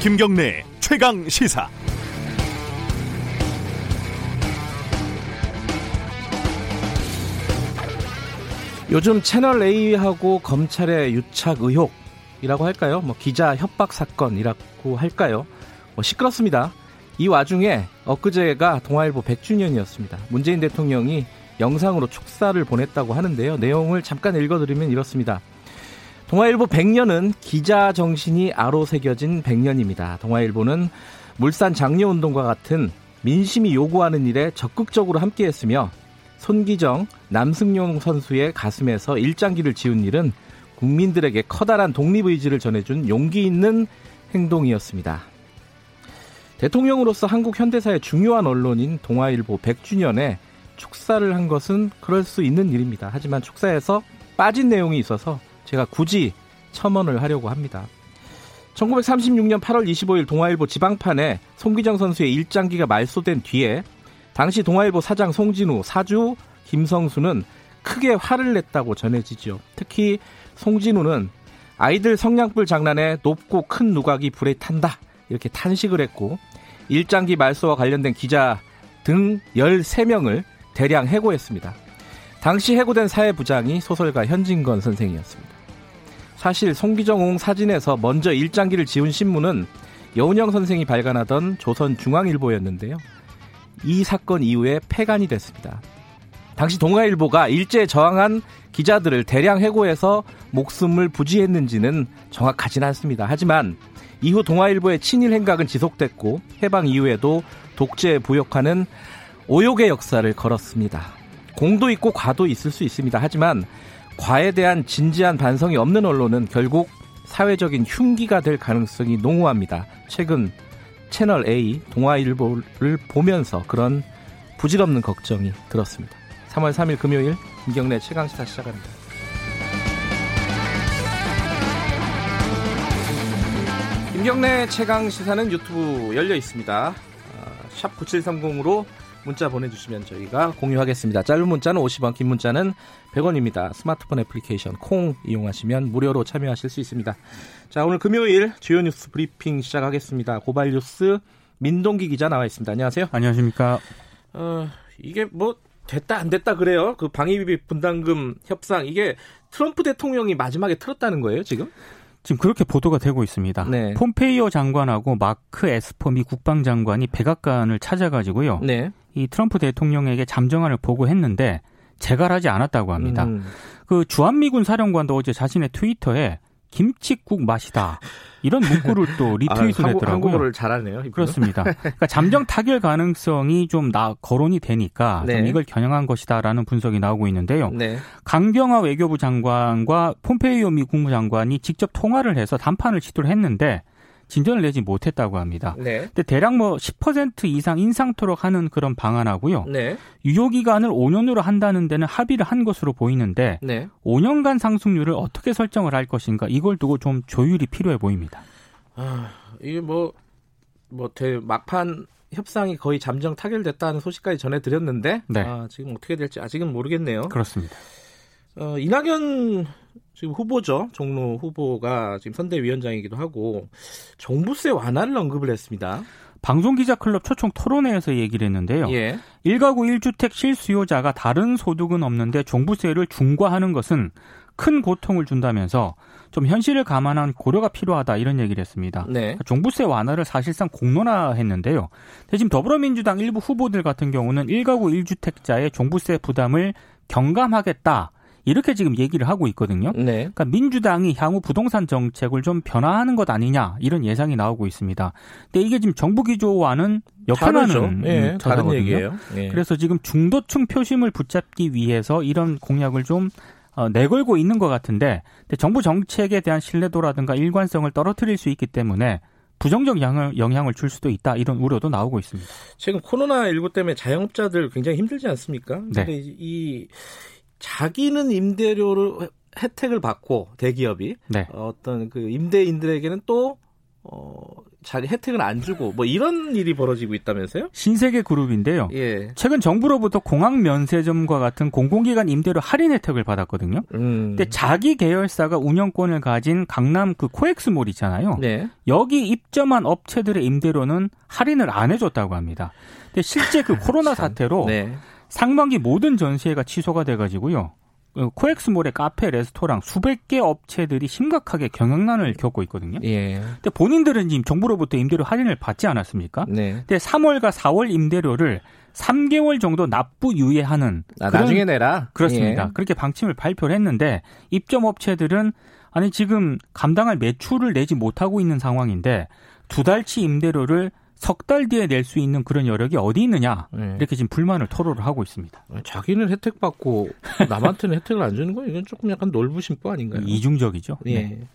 김경래 최강 시사. 요즘 채널 A하고 검찰의 유착 의혹이라고 할까요? 뭐 기자 협박 사건이라고 할까요? 뭐 시끄럽습니다. 이 와중에 엊그제가 동아일보 100주년이었습니다. 문재인 대통령이 영상으로 축사를 보냈다고 하는데요. 내용을 잠깐 읽어드리면 이렇습니다. 동아일보 100년은 기자 정신이 아로 새겨진 100년입니다. 동아일보는 물산 장려운동과 같은 민심이 요구하는 일에 적극적으로 함께했으며 손기정, 남승용 선수의 가슴에서 일장기를 지운 일은 국민들에게 커다란 독립의지를 전해준 용기 있는 행동이었습니다. 대통령으로서 한국 현대사의 중요한 언론인 동아일보 100주년에 축사를 한 것은 그럴 수 있는 일입니다. 하지만 축사에서 빠진 내용이 있어서 제가 굳이 첨언을 하려고 합니다. 1936년 8월 25일 동아일보 지방판에 송기정 선수의 일장기가 말소된 뒤에 당시 동아일보 사장 송진우, 사주 김성수는 크게 화를 냈다고 전해지죠. 특히 송진우는 아이들 성냥불 장난에 높고 큰 누각이 불에 탄다 이렇게 탄식을 했고 일장기 말소와 관련된 기자 등 13명을 대량 해고했습니다. 당시 해고된 사회부장이 소설가 현진건 선생이었습니다. 사실 송기정홍 사진에서 먼저 일장기를 지운 신문은 여운영 선생이 발간하던 조선중앙일보였는데요. 이 사건 이후에 폐간이 됐습니다. 당시 동아일보가 일제에 저항한 기자들을 대량 해고해서 목숨을 부지했는지는 정확하진 않습니다. 하지만 이후 동아일보의 친일 행각은 지속됐고 해방 이후에도 독재에 부역하는 오욕의 역사를 걸었습니다. 공도 있고 과도 있을 수 있습니다. 하지만 과에 대한 진지한 반성이 없는 언론은 결국 사회적인 흉기가 될 가능성이 농후합니다. 최근 채널 A 동아일보를 보면서 그런 부질없는 걱정이 들었습니다. 3월 3일 금요일 김경래 최강시사 시작합니다. 김경래 최강 시사는 유튜브 열려 있습니다. 샵 9730으로 문자 보내주시면 저희가 공유하겠습니다. 짧은 문자는 50원, 긴 문자는 100원입니다. 스마트폰 애플리케이션 콩 이용하시면 무료로 참여하실 수 있습니다. 자, 오늘 금요일 주요 뉴스 브리핑 시작하겠습니다. 고발 뉴스 민동기 기자 나와 있습니다. 안녕하세요. 안녕하십니까. 어, 이게 뭐 됐다 안 됐다 그래요. 그 방위비 분담금 협상 이게 트럼프 대통령이 마지막에 틀었다는 거예요, 지금? 지금 그렇게 보도가 되고 있습니다. 네. 폼페이오 장관하고 마크 에스퍼 미 국방장관이 백악관을 찾아가지고요. 네. 이 트럼프 대통령에게 잠정안을 보고했는데 재가하지 않았다고 합니다. 음. 그 주한미군 사령관도 어제 자신의 트위터에 김치국 마시다. 이런 문구를 또 리트윗을 아, 했더라고요. 한국어를 잘하네요. 이분은. 그렇습니다. 그러니까 잠정 타결 가능성이 좀 나, 거론이 되니까 네. 좀 이걸 겨냥한 것이다라는 분석이 나오고 있는데요. 네. 강경화 외교부 장관과 폼페이오 미 국무장관이 직접 통화를 해서 담판을 시도를 했는데 진전을 내지 못했다고 합니다. 네. 근데 대략 뭐 10% 이상 인상토록 하는 그런 방안하고요. 네. 유효 기간을 5년으로 한다는 데는 합의를 한 것으로 보이는데 네. 5년간 상승률을 어떻게 설정을 할 것인가 이걸 두고 좀 조율이 필요해 보입니다. 아, 이게 뭐뭐 대, 막판 협상이 거의 잠정 타결됐다는 소식까지 전해드렸는데 네. 아, 지금 어떻게 될지 아직은 모르겠네요. 그렇습니다. 어, 이낙연 지금 후보죠. 종로 후보가 지금 선대위원장이기도 하고 종부세 완화를 언급을 했습니다. 방송기자클럽 초청 토론회에서 얘기를 했는데요. 예. 1가구 1주택 실수요자가 다른 소득은 없는데 종부세를 중과하는 것은 큰 고통을 준다면서 좀 현실을 감안한 고려가 필요하다 이런 얘기를 했습니다. 네. 종부세 완화를 사실상 공론화했는데요. 대신 더불어민주당 일부 후보들 같은 경우는 1가구 1주택자의 종부세 부담을 경감하겠다. 이렇게 지금 얘기를 하고 있거든요. 네. 그러니까 민주당이 향후 부동산 정책을 좀 변화하는 것 아니냐 이런 예상이 나오고 있습니다. 근데 이게 지금 정부 기조와는 역행하는 예, 다른 얘기예요. 예. 그래서 지금 중도층 표심을 붙잡기 위해서 이런 공약을 좀 어, 내걸고 있는 것 같은데 정부 정책에 대한 신뢰도라든가 일관성을 떨어뜨릴 수 있기 때문에 부정적 영향을, 영향을 줄 수도 있다 이런 우려도 나오고 있습니다. 지금 코로나 19 때문에 자영업자들 굉장히 힘들지 않습니까? 네. 근데 이 자기는 임대료를 혜택을 받고 대기업이 네. 어떤 그 임대인들에게는 또 어, 자리 혜택을 안 주고 뭐 이런 일이 벌어지고 있다면서요? 신세계 그룹인데요. 예. 최근 정부로부터 공항 면세점과 같은 공공기관 임대료 할인 혜택을 받았거든요. 음. 근데 자기 계열사가 운영권을 가진 강남 그 코엑스몰 있잖아요. 네. 여기 입점한 업체들의 임대료는 할인을 안 해줬다고 합니다. 근데 실제 그 코로나 사태로 네. 상반기 모든 전시회가 취소가 돼가지고요. 그 코엑스몰의 카페, 레스토랑 수백 개 업체들이 심각하게 경영난을 겪고 있거든요. 예. 근데 본인들은 지금 정부로부터 임대료 할인을 받지 않았습니까? 네. 근데 3월과 4월 임대료를 3개월 정도 납부 유예하는 아, 나중에 내라. 그렇습니다. 예. 그렇게 방침을 발표를 했는데 입점 업체들은 아니 지금 감당할 매출을 내지 못하고 있는 상황인데 두 달치 임대료를 석 달 뒤에 낼 수 있는 그런 여력이 어디 있느냐 네. 이렇게 지금 불만을 토로를 하고 있습니다. 자기는 혜택 받고 남한테는 혜택을 안 주는 거 이건 조금 약간 놀부심보 아닌가요? 이중적이죠. 예. 네.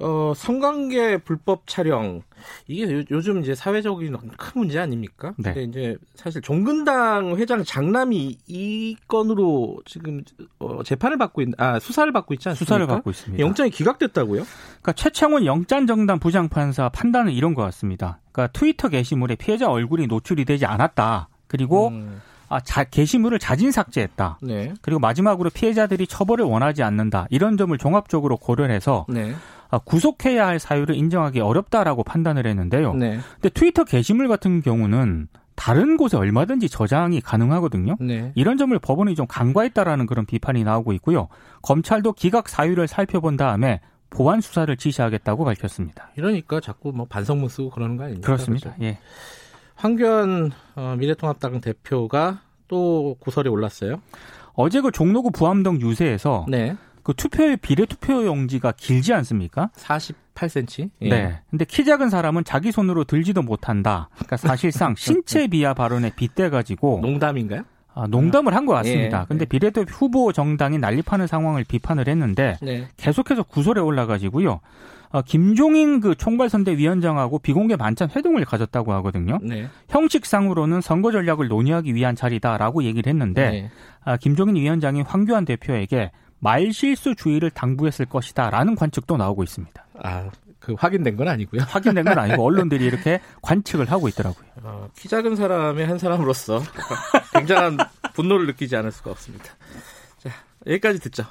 어, 성관계 불법 촬영 이게 요, 즘 이제 사회적인 큰 문제 아닙니까? 네. 근데 이제 사실 종근당 회장 장남이 이 건으로 지금 어, 재판을 받고 있, 아 수사를 받고 있지 않습니까? 수사를 받고 있습니다. 영장이 기각됐다고요? 그러니까 최창훈 영장정당 부장판사 판단은 이런 것 같습니다. 그러니까 트위터 게시물에 피해자 얼굴이 노출이 되지 않았다. 그리고 음. 아, 자, 게시물을 자진 삭제했다. 네. 그리고 마지막으로 피해자들이 처벌을 원하지 않는다. 이런 점을 종합적으로 고려해서 네. 아, 구속해야 할 사유를 인정하기 어렵다라고 판단을 했는데요. 네. 근데 트위터 게시물 같은 경우는 다른 곳에 얼마든지 저장이 가능하거든요. 네. 이런 점을 법원이 좀 간과했다라는 그런 비판이 나오고 있고요. 검찰도 기각 사유를 살펴본 다음에 보완 수사를 지시하겠다고 밝혔습니다. 이러니까 자꾸 뭐 반성문 쓰고 그러는 거 아닙니까? 그렇습니다. 그렇죠? 예. 황교안 어, 미래통합당 대표가 또 구설에 올랐어요. 어제 그 종로구 부암동 유세에서 네. 그 투표의 비례 투표 용지가 길지 않습니까? 48cm. 예. 네. 근데 키 작은 사람은 자기 손으로 들지도 못한다. 그러니까 사실상 신체 비하 발언에 빗대 가지고 농담인가요? 아, 농담을 한 것 같습니다. 예, 근데 예. 비례대표 후보 정당이 난립하는 상황을 비판을 했는데 네. 계속해서 구설에 올라가지고요. 어, 김종인 그 총괄선대위원장하고 비공개 만찬 회동을 가졌다고 하거든요. 네. 형식상으로는 선거 전략을 논의하기 위한 자리다라고 얘기를 했는데 네. 아, 김종인 위원장이 황교안 대표에게 말실수 주의를 당부했을 것이다라는 관측도 나오고 있습니다. 아, 그 확인된 건 아니고요. 확인된 건 아니고 언론들이 이렇게 관측을 하고 있더라고요. 어, 키 작은 사람의 한 사람으로서 굉장한 분노를 느끼지 않을 수가 없습니다. 자, 여기까지 듣죠.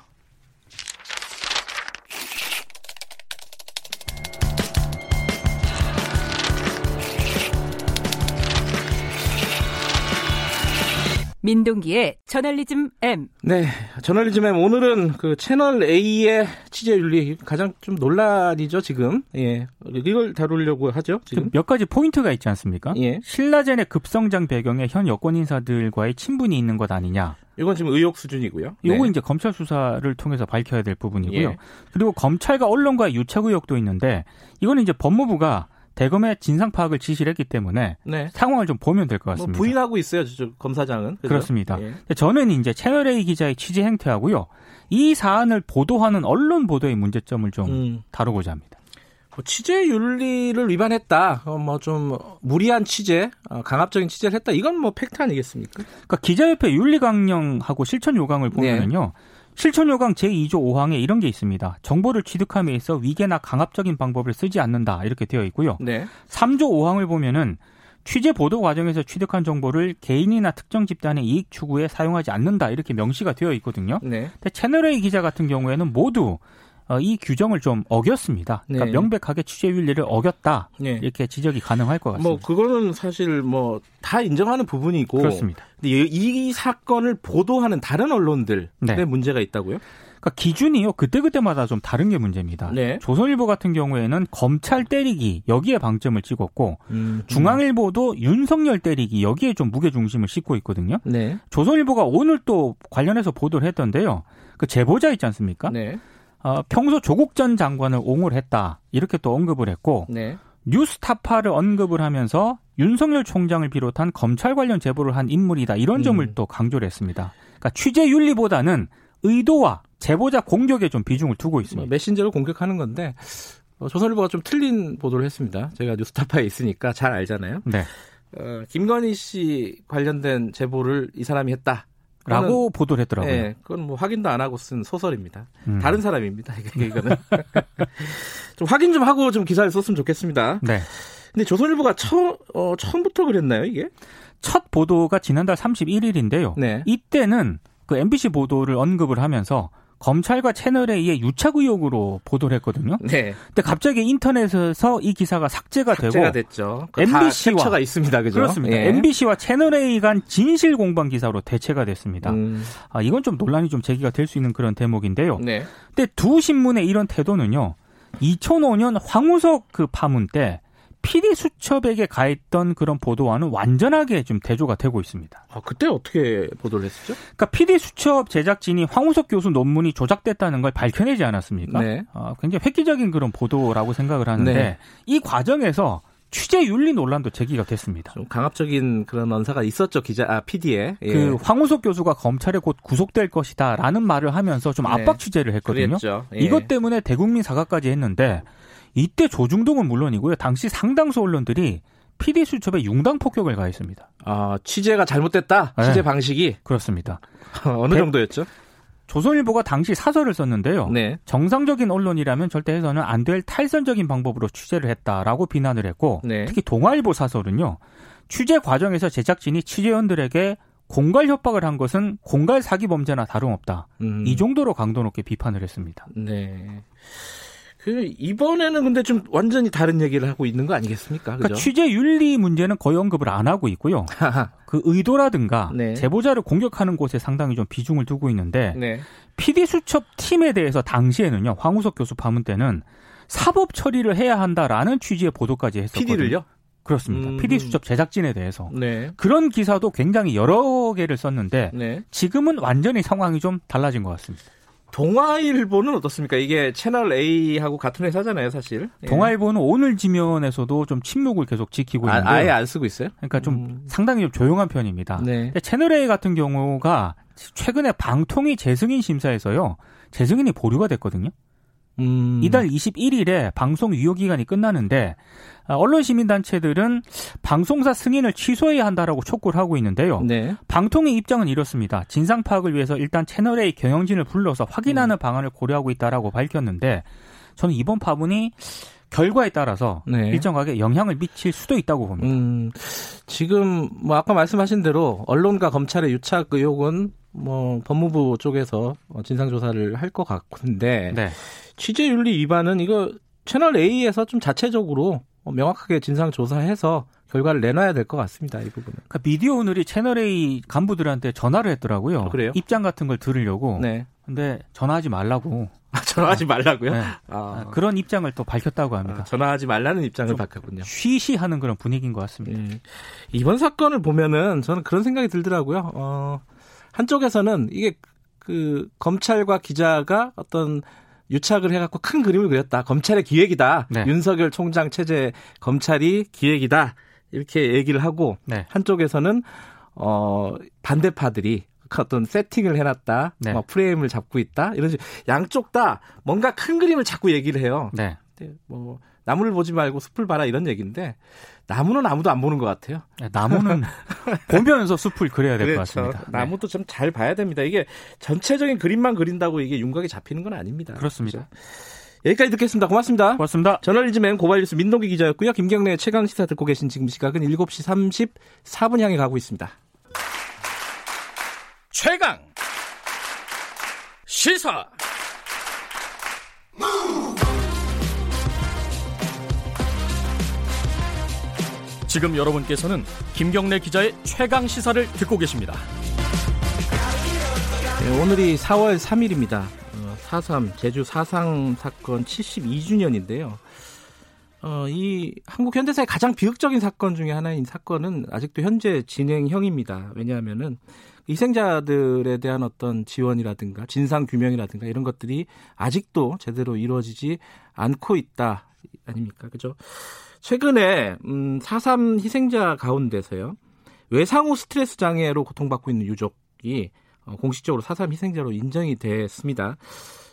민동기의 저널리즘 M. 네, 저널리즘 M 오늘은 그 채널 A의 취재 윤리 가장 좀 논란이죠 지금. 예, 이걸 다루려고 하죠 지금. 몇 가지 포인트가 있지 않습니까? 예. 신라젠의 급성장 배경에 현 여권 인사들과의 친분이 있는 것 아니냐. 이건 지금 의혹 수준이고요. 이거 네. 이제 검찰 수사를 통해서 밝혀야 될 부분이고요. 예. 그리고 검찰과 언론과의 유착 의혹도 있는데 이거는 이제 법무부가 대검의 진상 파악을 지시를 했기 때문에 네. 상황을 좀 보면 될 것 같습니다. 뭐 부인하고 있어요, 저 검사장은. 그죠? 그렇습니다 예. 저는 이제 채널 A 기자의 취재 행태하고요. 이 사안을 보도하는 언론 보도의 문제점을 좀 음. 다루고자 합니다. 뭐 취재 윤리를 위반했다. 어, 뭐좀 무리한 취재, 어, 강압적인 취재를 했다. 이건 뭐 팩트 아니겠습니까? 그러니까 기자협회 윤리 강령하고 실천 요강을 보면은요. 네. 실천요강 제2조 5항에 이런 게 있습니다. 정보를 취득함에 있어 위계나 강압적인 방법을 쓰지 않는다. 이렇게 되어 있고요. 네. 3조 5항을 보면은 취재 보도 과정에서 취득한 정보를 개인이나 특정 집단의 이익 추구에 사용하지 않는다. 이렇게 명시가 되어 있거든요. 네. 근데 채널A 기자 같은 경우에는 모두 어, 이 규정을 좀 어겼습니다. 그러니까 네. 명백하게 취재 윤리를 어겼다. 네. 이렇게 지적이 가능할 것 같습니다. 뭐 그거는 사실 뭐 다 인정하는 부분이고 그렇습니다. 근데 이, 사건을 보도하는 다른 언론들의 네. 문제가 있다고요? 그러니까 기준이요 그때 그때마다 좀 다른 게 문제입니다. 네. 조선일보 같은 경우에는 검찰 때리기 여기에 방점을 찍었고 음, 음. 중앙일보도 윤석열 때리기 여기에 좀 무게 중심을 싣고 있거든요. 네. 조선일보가 오늘 또 관련해서 보도를 했던데요. 그 제보자 있지 않습니까? 네. 어, 평소 조국 전 장관을 옹호를 했다 이렇게 또 언급을 했고 네. 뉴스타파를 언급을 하면서 윤석열 총장을 비롯한 검찰 관련 제보를 한 인물이다 이런 음. 점을 또 강조를 했습니다. 그러니까 취재 윤리보다는 의도와 제보자 공격에 좀 비중을 두고 있습니다. 메신저를 공격하는 건데 어, 조선일보가 좀 틀린 보도를 했습니다. 제가 뉴스타파에 있으니까 잘 알잖아요. 네. 어, 김건희 씨 관련된 제보를 이 사람이 했다. 라고 보도를 했더라고요. 네, 그건 뭐 확인도 안 하고 쓴 소설입니다. 음. 다른 사람입니다. 이거는 좀 확인 좀 하고 좀 기사를 썼으면 좋겠습니다. 네. 근데 조선일보가 처, 어, 처음부터 그랬나요, 이게? 첫 보도가 지난달 31일인데요. 네. 이때는 그 MBC 보도를 언급을 하면서 검찰과 채널에 의해 유착 의혹으로 보도를 했거든요. 네. 근데 갑자기 인터넷에서 이 기사가 삭제가, 삭제가 되고 됐죠. MBC와 가 있습니다. 그죠? 그렇습니다. 예. MBC와 채널 A 간 진실 공방 기사로 대체가 됐습니다. 음. 아, 이건 좀 논란이 좀 제기가 될 수 있는 그런 대목인데요. 네. 근데 두 신문의 이런 태도는요. 2005년 황우석 그 파문 때 PD 수첩에게 가했던 그런 보도와는 완전하게 좀 대조가 되고 있습니다. 아, 그때 어떻게 보도를 했었죠? 그러니까 PD 수첩 제작진이 황우석 교수 논문이 조작됐다는 걸 밝혀내지 않았습니까? 네. 아, 굉장히 획기적인 그런 보도라고 생각을 하는데 네. 이 과정에서 취재 윤리 논란도 제기가 됐습니다. 좀 강압적인 그런 언사가 있었죠 기자 아 PD에 예. 그 황우석 교수가 검찰에 곧 구속될 것이다라는 말을 하면서 좀 네. 압박 취재를 했거든요. 예. 이것 때문에 대국민 사과까지 했는데 이때 조중동은 물론이고요. 당시 상당수 언론들이 PD 수첩에 융당 폭격을 가했습니다. 아, 취재가 잘못됐다? 취재 네. 방식이? 그렇습니다. 어느 정도였죠? 조선일보가 당시 사설을 썼는데요. 네. 정상적인 언론이라면 절대 해서는 안 될 탈선적인 방법으로 취재를 했다라고 비난을 했고 네. 특히 동아일보 사설은요. 취재 과정에서 제작진이 취재원들에게 공갈 협박을 한 것은 공갈 사기 범죄나 다름없다. 음. 이 정도로 강도 높게 비판을 했습니다. 네. 그 이번에는 근데 좀 완전히 다른 얘기를 하고 있는 거 아니겠습니까? 그러니까 취재 윤리 문제는 거의 언급을 안 하고 있고요. 그 의도라든가 네. 제보자를 공격하는 곳에 상당히 좀 비중을 두고 있는데 네. PD 수첩 팀에 대해서 당시에는요 황우석 교수 파문 때는 사법 처리를 해야 한다라는 취지의 보도까지 했었거든요. PD를요? 그렇습니다. 음. PD 수첩 제작진에 대해서 네. 그런 기사도 굉장히 여러 개를 썼는데 네. 지금은 완전히 상황이 좀 달라진 것 같습니다. 동아일보는 어떻습니까? 이게 채널 A하고 같은 회사잖아요, 사실. 예. 동아일보는 오늘 지면에서도 좀 침묵을 계속 지키고 있는데 아, 예안 쓰고 있어요? 그러니까 좀 음. 상당히 좀 조용한 편입니다. 네. 채널 A 같은 경우가 최근에 방통위 재승인 심사에서요. 재승인이 보류가 됐거든요. 음. 이달 21일에 방송 유효 기간이 끝나는데 아, 언론 시민 단체들은 방송사 승인을 취소해야 한다라고 촉구를 하고 있는데요. 네. 방통위 입장은 이렇습니다. 진상 파악을 위해서 일단 채널 A 경영진을 불러서 확인하는 음. 방안을 고려하고 있다라고 밝혔는데 저는 이번 파문이 결과에 따라서 네. 일정하게 영향을 미칠 수도 있다고 봅니다. 음, 지금 뭐 아까 말씀하신 대로 언론과 검찰의 유착 의혹은 뭐 법무부 쪽에서 진상 조사를 할 것 같은데 네. 취재윤리 위반은 이거 채널 A에서 좀 자체적으로 명확하게 진상 조사해서 결과를 내놔야 될 것 같습니다. 이 부분은. 그러니까 미디어 오늘이 채널 A 간부들한테 전화를 했더라고요. 아, 그래요? 입장 같은 걸 들으려고. 네. 근데 전화하지 말라고. 아, 전화하지 말라고요? 네. 아. 아. 그런 입장을 또 밝혔다고 합니다. 아, 전화하지 말라는 입장을 밝혔군요. 쉬쉬하는 그런 분위기인 것 같습니다. 예. 이번 사건을 보면은 저는 그런 생각이 들더라고요. 어, 한쪽에서는 이게 그 검찰과 기자가 어떤 유착을 해갖고 큰 그림을 그렸다. 검찰의 기획이다. 네. 윤석열 총장 체제 검찰이 기획이다. 이렇게 얘기를 하고 네. 한쪽에서는 어 반대파들이 어떤 세팅을 해놨다, 네. 뭐 프레임을 잡고 있다 이런 식 양쪽 다 뭔가 큰 그림을 자꾸 얘기를 해요. 네. 뭐 나무를 보지 말고 숲을 봐라 이런 얘기인데 나무는 아무도 안 보는 것 같아요. 네, 나무는 보면서 숲을 그려야 될것 그렇죠. 같습니다. 네. 나무도 좀 잘 봐야 됩니다. 이게 전체적인 그림만 그린다고 이게 윤곽이 잡히는 건 아닙니다. 그렇습니다. 그렇죠? 여기까지 듣겠습니다. 고맙습니다. 고맙습니다. 저널리즘엔 고발뉴스 민동기 기자였고요. 김경래 최강 시사 듣고 계신 지금 시각은 7시 34분 향해 가고 있습니다. 최강 시사 지금 여러분께서는 김경래 기자의 최강 시사를 듣고 계십니다. 네, 오늘이 4월 3일입니다. 4.3 제주 사상 사건 72주년인데요. 어, 이 한국 현대사의 가장 비극적인 사건 중에 하나인 사건은 아직도 현재 진행형입니다. 왜냐하면은 희생자들에 대한 어떤 지원이라든가 진상 규명이라든가 이런 것들이 아직도 제대로 이루어지지 않고 있다 아닙니까? 그죠? 최근에 음, 4.3 희생자 가운데서요. 외상후 스트레스 장애로 고통받고 있는 유족이 어, 공식적으로 4.3 희생자로 인정이 됐습니다.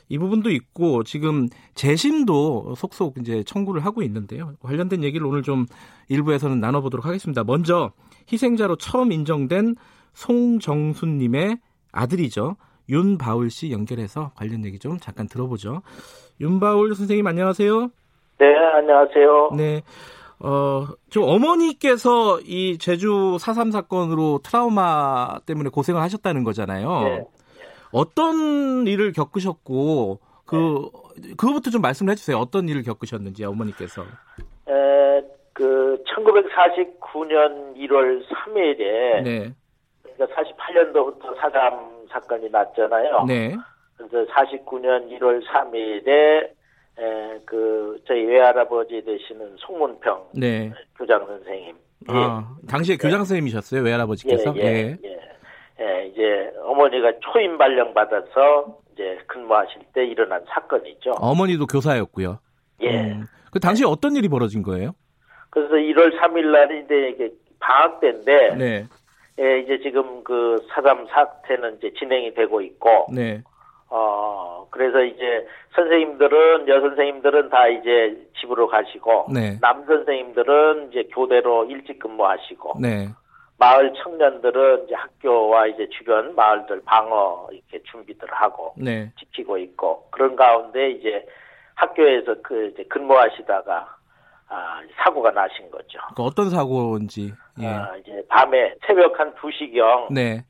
이 부분도 있고 지금 재심도 속속 이제 청구를 하고 있는데요. 관련된 얘기를 오늘 좀 일부에서는 나눠보도록 하겠습니다. 먼저 희생자로 처음 인정된 송정순님의 아들이죠. 윤바울 씨 연결해서 관련 얘기 좀 잠깐 들어보죠. 윤바울 선생님 안녕하세요. 네, 안녕하세요. 네. 어, 저 어머니께서 이 제주 4.3 사건으로 트라우마 때문에 고생을 하셨다는 거잖아요. 네. 어떤 일을 겪으셨고, 그, 네. 그거부터 좀 말씀을 해주세요. 어떤 일을 겪으셨는지, 어머니께서. 에, 그, 1949년 1월 3일에. 네. 그러니까 48년도부터 4.3 사건이 났잖아요. 네. 그래서 49년 1월 3일에 에, 그 저희 외할아버지 되시는 송문평 네. 교장 선생님. 아, 예. 당시에 예. 교장 선생님이셨어요 외할아버지께서? 예, 예, 예. 예. 이제 어머니가 초임 발령 받아서 이제 근무하실 때 일어난 사건이죠. 어머니도 교사였고요. 예. 음, 그 당시에 어떤 일이 벌어진 거예요? 그래서 1월 3일 날이 이제 방학 때인데, 네. 예, 이제 지금 그 사담 사태는 이제 진행이 되고 있고, 네. 어, 그래서 이제 선생님들은, 여선생님들은 다 이제 집으로 가시고, 네. 남 선생님들은 이제 교대로 일찍 근무하시고, 네. 마을 청년들은 이제 학교와 이제 주변 마을들 방어 이렇게 준비들 하고, 네. 지키고 있고, 그런 가운데 이제 학교에서 그 이제 근무하시다가, 아, 사고가 나신 거죠. 그 어떤 사고인지. 예. 아, 이제 밤에 새벽 한 2시경, 네.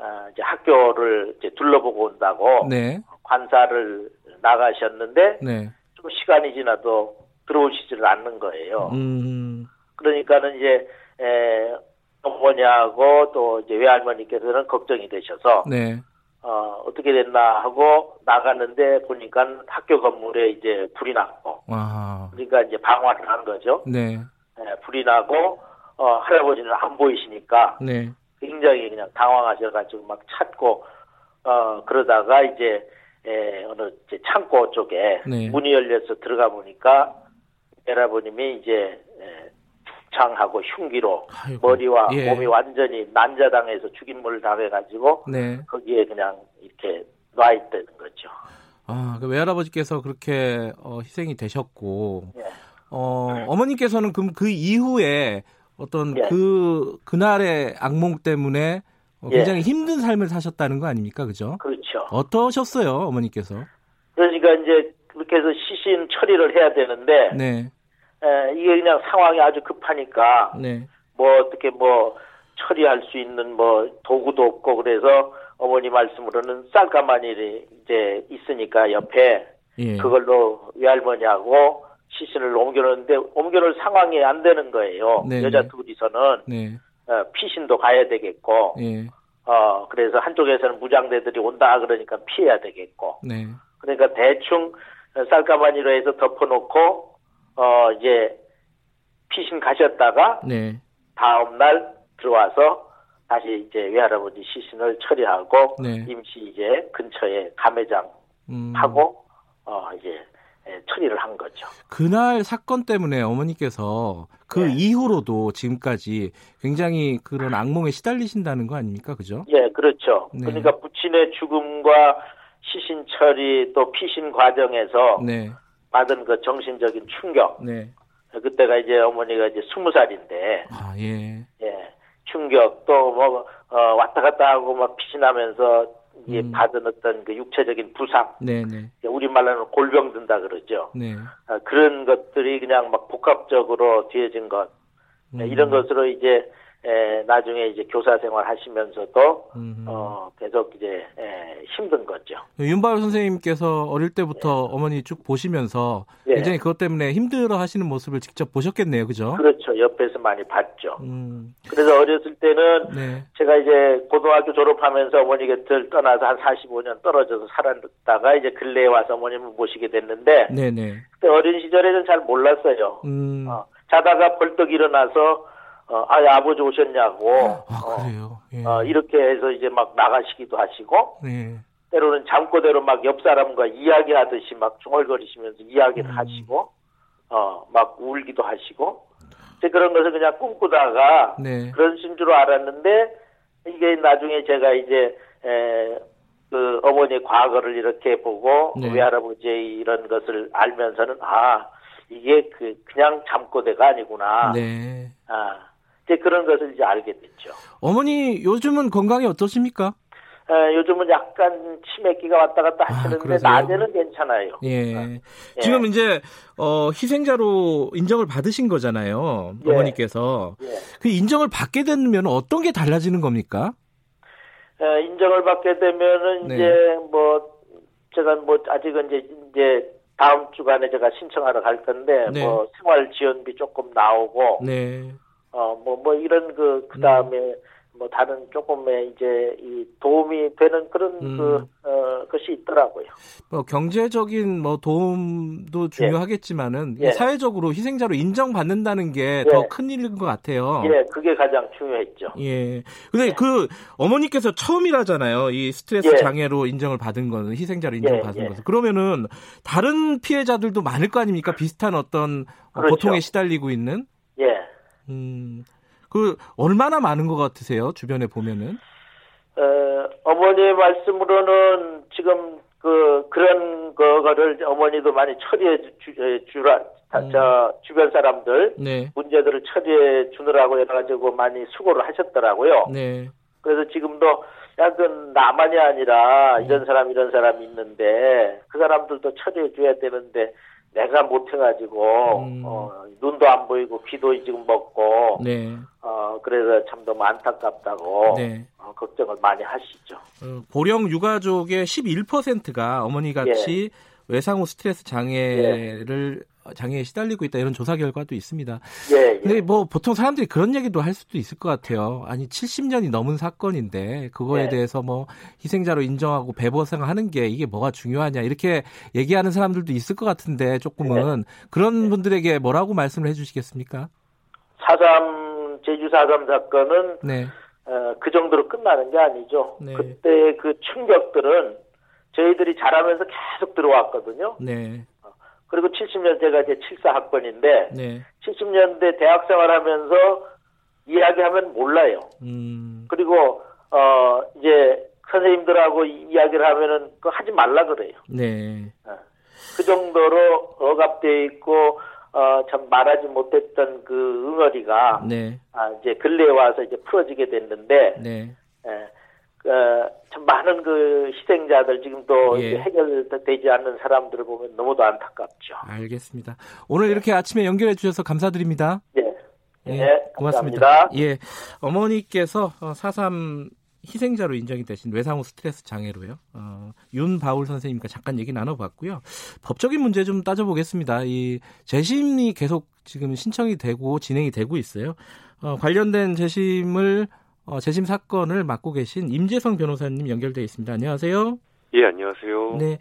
어, 이제 학교를 이제 둘러보고 온다고 네. 관사를 나가셨는데 네. 좀 시간이 지나도 들어오시지를 않는 거예요. 음. 그러니까는 이제 에, 어머니하고 또 이제 외할머니께서는 걱정이 되셔서 네. 어, 어떻게 됐나 하고 나갔는데 보니까 학교 건물에 이제 불이 났고 와. 그러니까 이제 방화를 한 거죠. 네. 에, 불이 나고 어, 할아버지는 안 보이시니까 네. 굉장히 그냥 당황하셔가지고 막 찾고 어 그러다가 이제 에, 어느 이제 창고 쪽에 네. 문이 열려서 들어가 보니까 여러분님이 이제 에, 죽창하고 흉기로 아이고. 머리와 예. 몸이 완전히 난자당해서 죽임물을 당해가지고 네. 거기에 그냥 이렇게 놔 있다는 거죠. 아, 그 외할아버지께서 그렇게 어, 희생이 되셨고, 예. 어, 어머니께서는 그럼 그 이후에 어떤 예. 그 그날의 악몽 때문에 어, 굉장히 예. 힘든 삶을 사셨다는 거 아닙니까, 그죠? 그렇죠. 어떠셨어요, 어머니께서? 그러니까 이제 그렇게 해서 시신 처리를 해야 되는데, 네. 에, 이게 그냥 상황이 아주 급하니까, 네. 뭐 어떻게 뭐 처리할 수 있는 뭐 도구도 없고 그래서 어머니 말씀으로는 쌀가마니를 이제 있으니까 옆에 예. 그걸로 외할머니하고 시신을 옮겨놓는데 옮겨놓을 상황이 안 되는 거예요. 네네. 여자 둘이서는 네. 어, 피신도 가야 되겠고, 네. 어 그래서 한쪽에서는 무장대들이 온다 그러니까 피해야 되겠고, 네. 그러니까 대충 쌀가마니로 해서 덮어놓고 어 이제 피신 가셨다가 네. 다음 날 들어와서 다시 이제 외할아버지 시신을 처리하고 네. 임시 이제 근처에 감회장 음. 하고 어 이제 예, 처리를 한 거죠. 그날 사건 때문에 어머니께서 그 네. 이후로도 지금까지 굉장히 그런 악몽에 시달리신다는 거 아닙니까? 그죠? 예, 그렇죠. 네. 그러니까 부친의 죽음과 시신 처리 또 피신 과정에서 네. 받은 그 정신적인 충격. 네. 그때가 이제 어머니가 이제 스무 살인데. 아, 예. 예. 충격 또 뭐 어, 왔다 갔다 하고 막 피신하면서 이 음. 받은 어떤 그 육체적인 부상, 네네. 우리 말로는 골병 든다 그러죠. 네. 아, 그런 것들이 그냥 막 복합적으로 뒤어진 것 음. 이런 것으로 이제 에, 나중에 이제 교사 생활 하시면서도 음. 어, 계속 이제 에, 힘든 거죠. 윤바울 선생님께서 어릴 때부터 네. 어머니 쭉 보시면서 네. 굉장히 그것 때문에 힘들어 하시는 모습을 직접 보셨겠네요, 그죠? 그렇죠. 옆에서 많이 봤죠. 음. 그래서 어렸을 때는 네. 제가 이제 고등학교 졸업하면서 어머니 곁을 떠나서 한 45년 떨어져서 살았다가 이제 근래에 와서 어머님을 모시게 됐는데 네네. 그때 어린 시절에는 잘 몰랐어요. 음. 어, 자다가 벌떡 일어나서 어, 아, 아버지 오셨냐고. 아, 그래요? 예. 어, 이렇게 해서 이제 막 나가시기도 하시고. 예. 때로는 잠꼬대로 막 옆 사람과 이야기하듯이 막 중얼거리시면서 이야기를 음. 하시고, 어, 막 울기도 하시고. 이제 그런 것을 그냥 꿈꾸다가 네. 그런 신줄 알았는데, 이게 나중에 제가 이제, 에, 그 어머니의 과거를 이렇게 보고, 네. 외할아버지의 이런 것을 알면서는, 아, 이게 그, 그냥 잠꼬대가 아니구나. 네. 아, 이제 그런 것을 이제 알게 됐죠. 어머니 요즘은 건강이 어떠십니까? 에, 요즘은 약간 치매기가 왔다 갔다 아, 하시는데 아, 낮에는 괜찮아요. 예. 어. 예. 지금 이제 어, 희생자로 인정을 받으신 거잖아요. 예. 어머니께서. 예. 그 인정을 받게 되면 어떤 게 달라지는 겁니까? 에, 인정을 받게 되면은 네. 이제 뭐 제가 뭐 아직은 이제 이제 다음 주간에 제가 신청하러 갈 건데 네. 뭐 생활 지원비 조금 나오고 네. 어뭐뭐 뭐 이런 그 그다음에 음. 뭐 다른 조금의 이제 이 도움이 되는 그런 음. 그 어, 것이 있더라고요. 뭐 경제적인 뭐 도움도 예. 중요하겠지만은 예. 사회적으로 희생자로 인정받는다는 게더 예. 큰 일인 것 같아요. 예, 그게 가장 중요했죠. 예. 근데 예. 그 어머니께서 처음이라잖아요. 이 스트레스 예. 장애로 인정을 받은 거는 희생자로 인정받은 것은 그러면은 다른 피해자들도 많을 거 아닙니까? 비슷한 어떤 그렇죠. 고통에 시달리고 있는. 예. 음. 그 얼마나 많은 것 같으세요? 주변에 보면은? 어, 어머니의 말씀으로는 지금 그 그런 거를 어머니도 많이 처리해 주, 주라 음. 저 주변 사람들 네. 문제들을 처리해 주느라고 해가지고 많이 수고를 하셨더라고요. 네. 그래서 지금도 약간 나만이 아니라 이런 사람 이런 사람이 있는데 그 사람들도 처리해 줘야 되는데 내가 못해가지고 음. 어, 눈도 안 보이고 귀도 지금 먹고 네. 어, 그래서 참 너무 안타깝다고 네. 어, 걱정을 많이 하시죠. 어, 고령 유가족의 11%가 어머니 같이 예. 외상후 스트레스 장애를 예. 장애에 시달리고 있다 이런 조사 결과도 있습니다. 예, 예. 근데 뭐 보통 사람들이 그런 얘기도 할 수도 있을 것 같아요. 아니 70년이 넘은 사건인데 그거에 예. 대해서 뭐 희생자로 인정하고 배보상하는 게 이게 뭐가 중요하냐 이렇게 얘기하는 사람들도 있을 것 같은데 조금은 예. 그런 예. 분들에게 뭐라고 말씀을 해주시겠습니까? 4.3 제주 4.3 사건은 네. 어, 그 정도로 끝나는 게 아니죠. 네. 그때 그 충격들은 저희들이 자라면서 계속 들어왔거든요. 네. 그리고 70년대가 이제 74학번인데 네. 70년대 대학 생활하면서 이야기하면 몰라요. 음. 그리고 어 이제 선생님들하고 이야기를 하면은 그 하지 말라 그래요. 네. 어. 그 정도로 억압돼 있고 어참 말하지 못했던 그 응어리가 네. 아 이제 근래에 와서 이제 풀어지게 됐는데 네. 예. 어, 참 많은 그 희생자들 지금도 예. 해결되지 않는 사람들을 보면 너무도 안타깝죠. 알겠습니다. 오늘 이렇게 아침에 연결해 주셔서 감사드립니다. 네. 예, 네, 고맙습니다. 예, 어머니께서 4.3 희생자로 인정이 되신 외상후 스트레스 장애로요. 어, 윤바울 선생님과 잠깐 얘기 나눠봤고요. 법적인 문제 좀 따져보겠습니다. 이 재심이 계속 지금 신청이 되고 진행이 되고 있어요. 어, 관련된 재심을 어, 재심 사건을 맡고 계신 임재성 변호사님 연결돼 있습니다. 안녕하세요. 예, 안녕하세요. 네.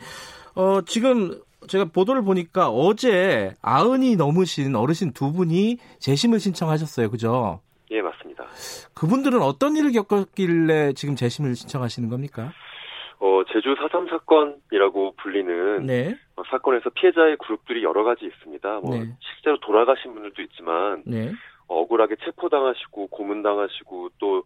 어, 지금 제가 보도를 보니까 어제 아흔이 넘으신 어르신 두 분이 재심을 신청하셨어요. 그죠? 예, 맞습니다. 그분들은 어떤 일을 겪었길래 지금 재심을 신청하시는 겁니까? 어, 제주 4.3 사건이라고 불리는 네. 어, 사건에서 피해자의 그룹들이 여러 가지 있습니다. 뭐 네. 실제로 돌아가신 분들도 있지만 네. 억울하게 체포당하시고 고문당하시고 또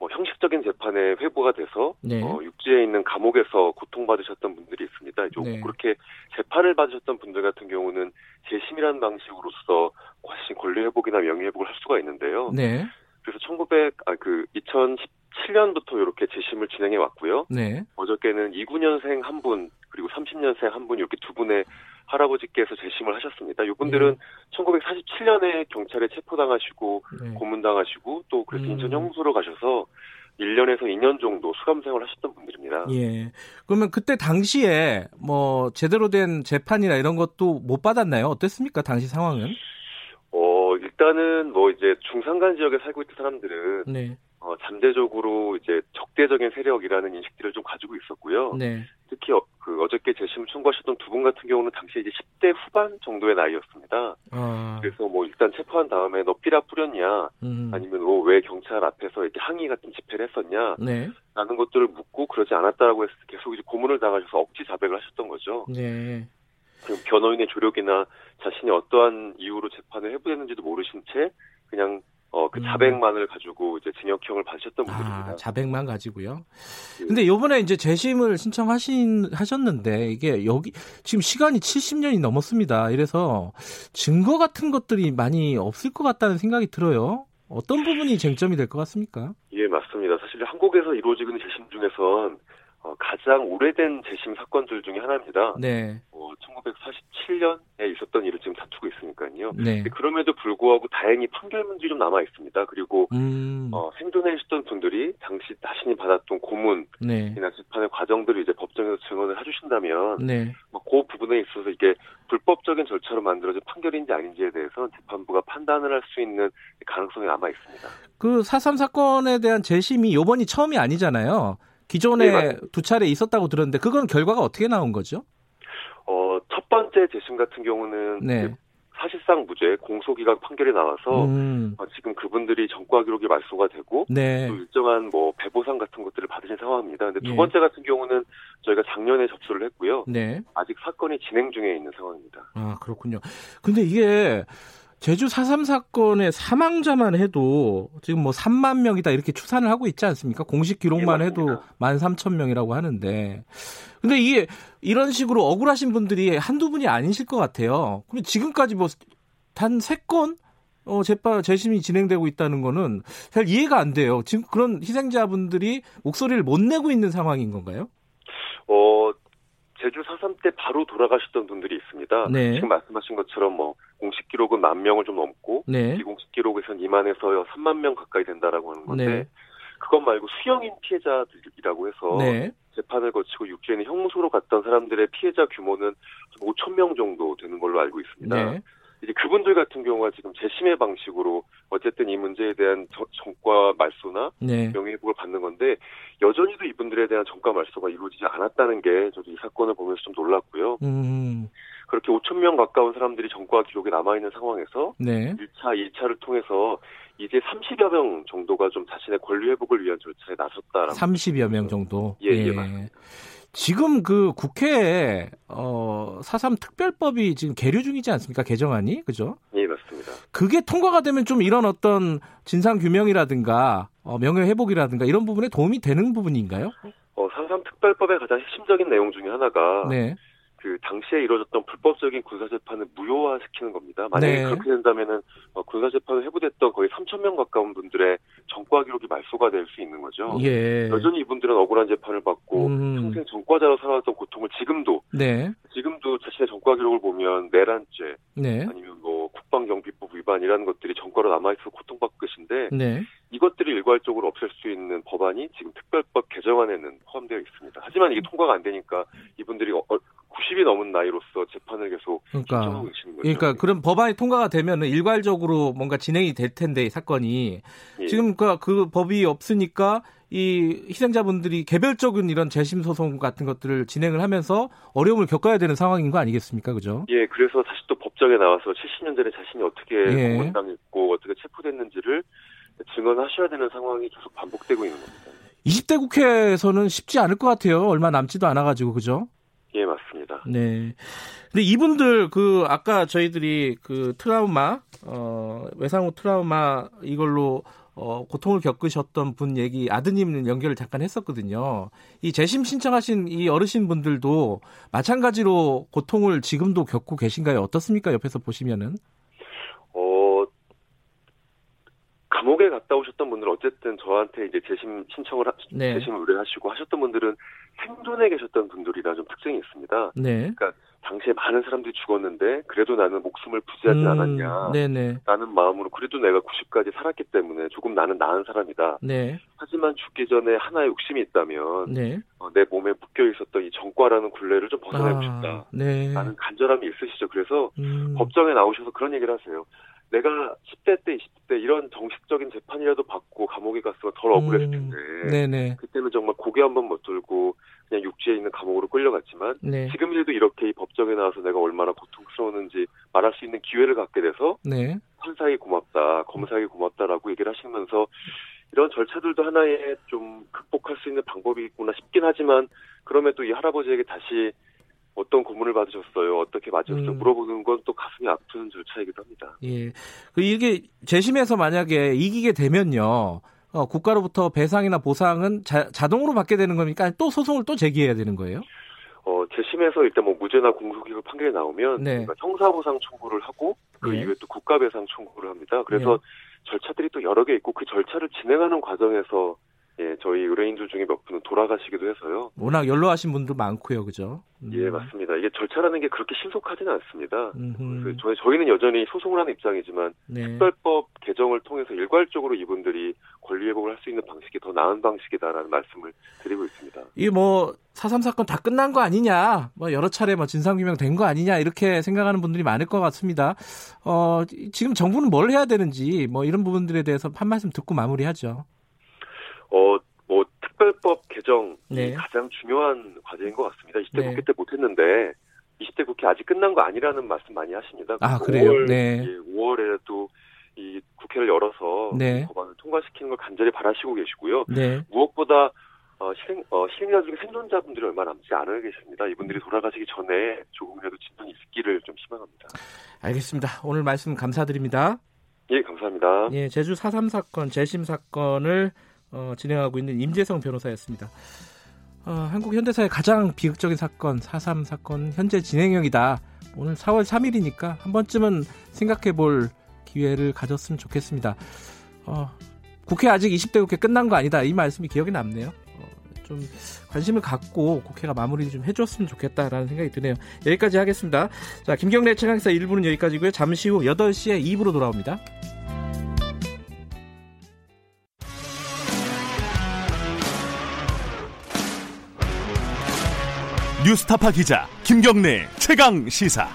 뭐 형식적인 재판에 회부가 돼서 네. 어, 육지에 있는 감옥에서 고통받으셨던 분들이 있습니다. 네. 그렇게 재판을 받으셨던 분들 같은 경우는 재심이라는 방식으로서 훨씬 권리 회복이나 명예 회복을 할 수가 있는데요. 네. 그래서 1900, 아, 그, 2017년부터 이렇게 재심을 진행해 왔고요. 네. 어저께는 29년생 한 분, 그리고 30년생 한 분, 이렇게 두 분의 할아버지께서 재심을 하셨습니다. 이분들은 네. 1947년에 경찰에 체포당하시고 네. 고문당하시고 또 그래서 음. 인천 형무소로 가셔서 1년에서 2년 정도 수감 생활을 하셨던 분들입니다. 예. 그러면 그때 당시에 뭐 제대로 된 재판이나 이런 것도 못 받았나요? 어땠습니까? 당시 상황은? 어, 일단은 뭐 이제 중산간 지역에 살고 있던 사람들은 네. 어, 잠재적으로 이제 적대적인 세력이라는 인식들을 좀 가지고 있었고요. 네. 특히 어, 그 어저께 재심 청구하셨던 두 분 같은 경우는 당시에 이제 10대 후반 정도의 나이였습니다. 아. 그래서 뭐 일단 체포한 다음에 너 삐라 뿌렸냐, 음. 아니면 뭐 왜 경찰 앞에서 이렇게 항의 같은 집회를 했었냐, 네. 라는 것들을 묻고 그러지 않았다라고 해서 계속 이제 고문을 당하셔서 억지 자백을 하셨던 거죠. 네. 변호인의 조력이나 자신이 어떠한 이유로 재판을 해부했는지도 모르신 채 그냥 어, 그 음. 자백만을 가지고 이제 징역형을 받으셨던 아, 분들입니다. 아, 자백만 가지고요. 네. 근데 요번에 이제 재심을 신청하신, 하셨는데 이게 여기, 지금 시간이 70년이 넘었습니다. 이래서 증거 같은 것들이 많이 없을 것 같다는 생각이 들어요. 어떤 부분이 쟁점이 될 것 같습니까? 예, 예, 맞습니다. 사실 한국에서 이루어지는 재심 중에선 어, 가장 오래된 재심 사건들 중에 하나입니다. 네. 어, 1947년에 있었던 일을 지금 다투고 있으니까요. 네. 그럼에도 불구하고 다행히 판결문들이 좀 남아 있습니다. 그리고 음. 어, 생존해 계셨던 분들이 당시 자신이 받았던 고문이나 네. 재판의 과정들을 이제 법정에서 증언을 해주신다면, 네. 뭐그 부분에 있어서 이게 불법적인 절차로 만들어진 판결인지 아닌지에 대해서 재판부가 판단을 할 수 있는 가능성이 남아 있습니다. 그4.3 사건에 대한 재심이 요번이 처음이 아니잖아요. 기존에 네, 두 차례 있었다고 들었는데 그건 결과가 어떻게 나온 거죠? 어, 첫 번째 재심 같은 경우는 네. 사실상 무죄 공소기각 판결이 나와서 음. 어, 지금 그분들이 전과 기록이 말소가 되고 네. 또 일정한 뭐 배보상 같은 것들을 받으신 상황입니다. 근데 두 예. 번째 같은 경우는 저희가 작년에 접수를 했고요. 네. 아직 사건이 진행 중에 있는 상황입니다. 아 그렇군요. 근데 이게 제주 4.3 사건의 사망자만 해도 지금 뭐 3만 명이다 이렇게 추산을 하고 있지 않습니까? 공식 기록만 네, 해도 1만 3천 명이라고 하는데. 근데 이게 이런 식으로 억울하신 분들이 한두 분이 아니실 것 같아요. 근데 지금까지 뭐 단 3건 어, 재판, 재심이 진행되고 있다는 거는 잘 이해가 안 돼요. 지금 그런 희생자분들이 목소리를 못 내고 있는 상황인 건가요? 어, 제주 4.3 때 바로 돌아가셨던 분들이 있습니다. 네. 지금 말씀하신 것처럼 뭐 공식 기록은 만 명을 좀 넘고 네. 비공식 기록에서는 2만에서 3만 명 가까이 된다라고 하는 건데 네. 그것 말고 수영인 피해자들이라고 해서 네. 재판을 거치고 육지에는 형무소로 갔던 사람들의 피해자 규모는 5천 명 정도 되는 걸로 알고 있습니다. 네. 이제 그분들 같은 경우가 지금 재심의 방식으로 어쨌든 이 문제에 대한 저, 정과 말소나 네. 명예회복을 받는 건데 여전히도 이분들에 대한 정과 말소가 이루어지지 않았다는 게 저도 이 사건을 보면서 좀 놀랐고요. 음. 그렇게 5천 명 가까운 사람들이 정과 기록에 남아 있는 상황에서 네. 1차, 2차를 통해서 이제 30여 명 정도가 좀 자신의 권리 회복을 위한 절차에 나섰다라고. 30여 명 정도. 예, 예. 예. 지금 그 국회에 어, 4.3 특별법이 지금 계류 중이지 않습니까? 개정안이. 그죠? 예, 맞습니다. 그게 통과가 되면 좀 이런 어떤 진상 규명이라든가 어, 명예 회복이라든가 이런 부분에 도움이 되는 부분인가요? 어, 4.3 특별법의 가장 핵심적인 내용 중에 하나가 네. 그 당시에 이루어졌던 불법적인 군사 재판을 무효화시키는 겁니다. 만약에 네. 그렇게 된다면은 어, 군사 재판을 해부됐던 거의 3천 명 가까운 분들의 전과 기록이 말소가 될 수 있는 거죠. 예. 여전히 이분들은 억울한 재판을 받고 음. 평생 전과자로 살아왔던 고통을 지금도 네. 지금도 자신의 전과 기록을 보면 내란죄 네. 아니면 뭐 국방경비법 위반이라는 것들이 전과로 남아 있어 고통받고 계신데 네. 이것들이 일괄적으로 없앨 수 있는 법안이 지금 특별법 개정안에는 포함되어 있습니다. 하지만 이게 통과가 안 되니까 이분들이 90이 넘은 나이로서 재판을 계속 그러니까, 신청하고 계시는 거죠. 그러니까 그런 법안이 통과가 되면 일괄적으로 뭔가 진행이 될 텐데 사건이 예. 지금 그, 그 법이 없으니까 이 희생자분들이 개별적인 이런 재심 소송 같은 것들을 진행을 하면서 어려움을 겪어야 되는 상황인 거 아니겠습니까, 그죠? 예, 그래서 다시 또 법정에 나와서 70년 전에 자신이 어떻게 예. 고문당했고 어떻게 체포됐는지를 증언하셔야 되는 상황이 계속 반복되고 있는 겁니다. 20대 국회에서는 쉽지 않을 것 같아요. 얼마 남지도 않아가지고 그죠? 예, 맞습니다. 네. 근데 이분들 그 아까 저희들이 그 트라우마 어 외상후 트라우마 이걸로 어 고통을 겪으셨던 분 얘기 아드님 연결을 잠깐 했었거든요. 이 재심 신청하신 이 어르신 분들도 마찬가지로 고통을 지금도 겪고 계신가요? 어떻습니까? 옆에서 보시면은. 어 감옥에 갔다 오셨던 분들 어쨌든 저한테 이제 재심 신청을 하, 네. 재심 의뢰하시고 하셨던 분들은 생존에 계셨던 분들이라 좀 특징이 있습니다. 네. 그러니까 당시에 많은 사람들이 죽었는데 그래도 나는 목숨을 부지하지 음, 않았냐. 네네. 라는 마음으로 그래도 내가 90까지 살았기 때문에 조금 나는 나은 사람이다. 네. 하지만 죽기 전에 하나의 욕심이 있다면 네. 어, 내 몸에 묶여 있었던 이 정과라는 굴레를 좀 벗어나고 아, 싶다. 네. 라는 간절함이 있으시죠. 그래서 음. 법정에 나오셔서 그런 얘기를 하세요. 내가 10대 때, 20대 때 이런 정식적인 재판이라도 받고 감옥에 갔으면 덜 억울했을 음. 텐데. 음, 네네. 그때는 정말 고개 한 번 못 들고 그냥 육지에 있는 감옥으로 끌려갔지만 네. 지금이라도 이렇게 이 법정에 나와서 내가 얼마나 고통스러웠는지 말할 수 있는 기회를 갖게 돼서 네. 판사에게 고맙다, 검사에게 고맙다라고 얘기를 하시면서 이런 절차들도 하나의 좀 극복할 수 있는 방법이구나 싶긴 하지만 그럼에도 이 할아버지에게 다시 어떤 고문을 받으셨어요? 어떻게 맞으셨어요? 음. 물어보는 건 또 가슴이 아픈 절차이기도 합니다. 예. 그 이게 재심에서 만약에 이기게 되면요. 어, 국가로부터 배상이나 보상은 자, 자동으로 받게 되는 겁니까? 또 소송을 또 제기해야 되는 거예요? 어, 재심에서 일단 뭐 무죄나 공소기각 판결이 나오면 네. 형사보상 청구를 하고 그 네. 이후에 또 국가배상 청구를 합니다. 그래서 네. 절차들이 또 여러 개 있고 그 절차를 진행하는 과정에서 예, 저희 의뢰인들 중에 몇 분은 돌아가시기도 해서요. 워낙 연로하신 분도 많고요, 그죠? 음. 예, 맞습니다. 이게 절차라는 게 그렇게 신속하지는 않습니다. 그래서 저희는 여전히 소송을 하는 입장이지만 네. 특별법 개정을 통해서 일괄적으로 이분들이 권리 회복을 할 수 있는 방식이 더 나은 방식이다라는 말씀을 드리고 있습니다. 이뭐4.3 사건 다 끝난 거 아니냐, 뭐 여러 차례 뭐 진상 규명 된 거 아니냐 이렇게 생각하는 분들이 많을 것 같습니다. 어, 지금 정부는 뭘 해야 되는지 뭐 이런 부분들에 대해서 한 말씀 듣고 마무리하죠. 어, 뭐 특별법 개정이 네. 가장 중요한 과제인 것 같습니다. 20대 네. 국회 때 못했는데 20대 국회 아직 끝난 거 아니라는 말씀 많이 하십니다. 아 그래요? 5월, 네. 예, 5월에도 이 국회를 열어서 네. 법안을 통과시키는 걸 간절히 바라시고 계시고요. 네. 무엇보다 어, 실행, 어, 실행자 중에 생존자분들이 얼마 남지 않아 계십니다. 이분들이 돌아가시기 전에 조금이라도 진전이 있기를 좀 희망합니다. 알겠습니다. 오늘 말씀 감사드립니다. 예, 감사합니다. 예, 제주 4.3 사건, 재심 사건을 어, 진행하고 있는 임재성 변호사였습니다. 어, 한국 현대사의 가장 비극적인 사건 4.3 사건 현재 진행형이다. 오늘 4월 3일이니까 한 번쯤은 생각해 볼 기회를 가졌으면 좋겠습니다. 어, 국회 아직 20대 국회 끝난 거 아니다. 이 말씀이 기억에 남네요. 어, 좀 관심을 갖고 국회가 마무리 좀 해줬으면 좋겠다라는 생각이 드네요. 여기까지 하겠습니다. 자, 김경래 최강사 1부는 여기까지고요. 잠시 후 8시에 2부로 돌아옵니다. 뉴스타파 기자 김경래 최강 시사.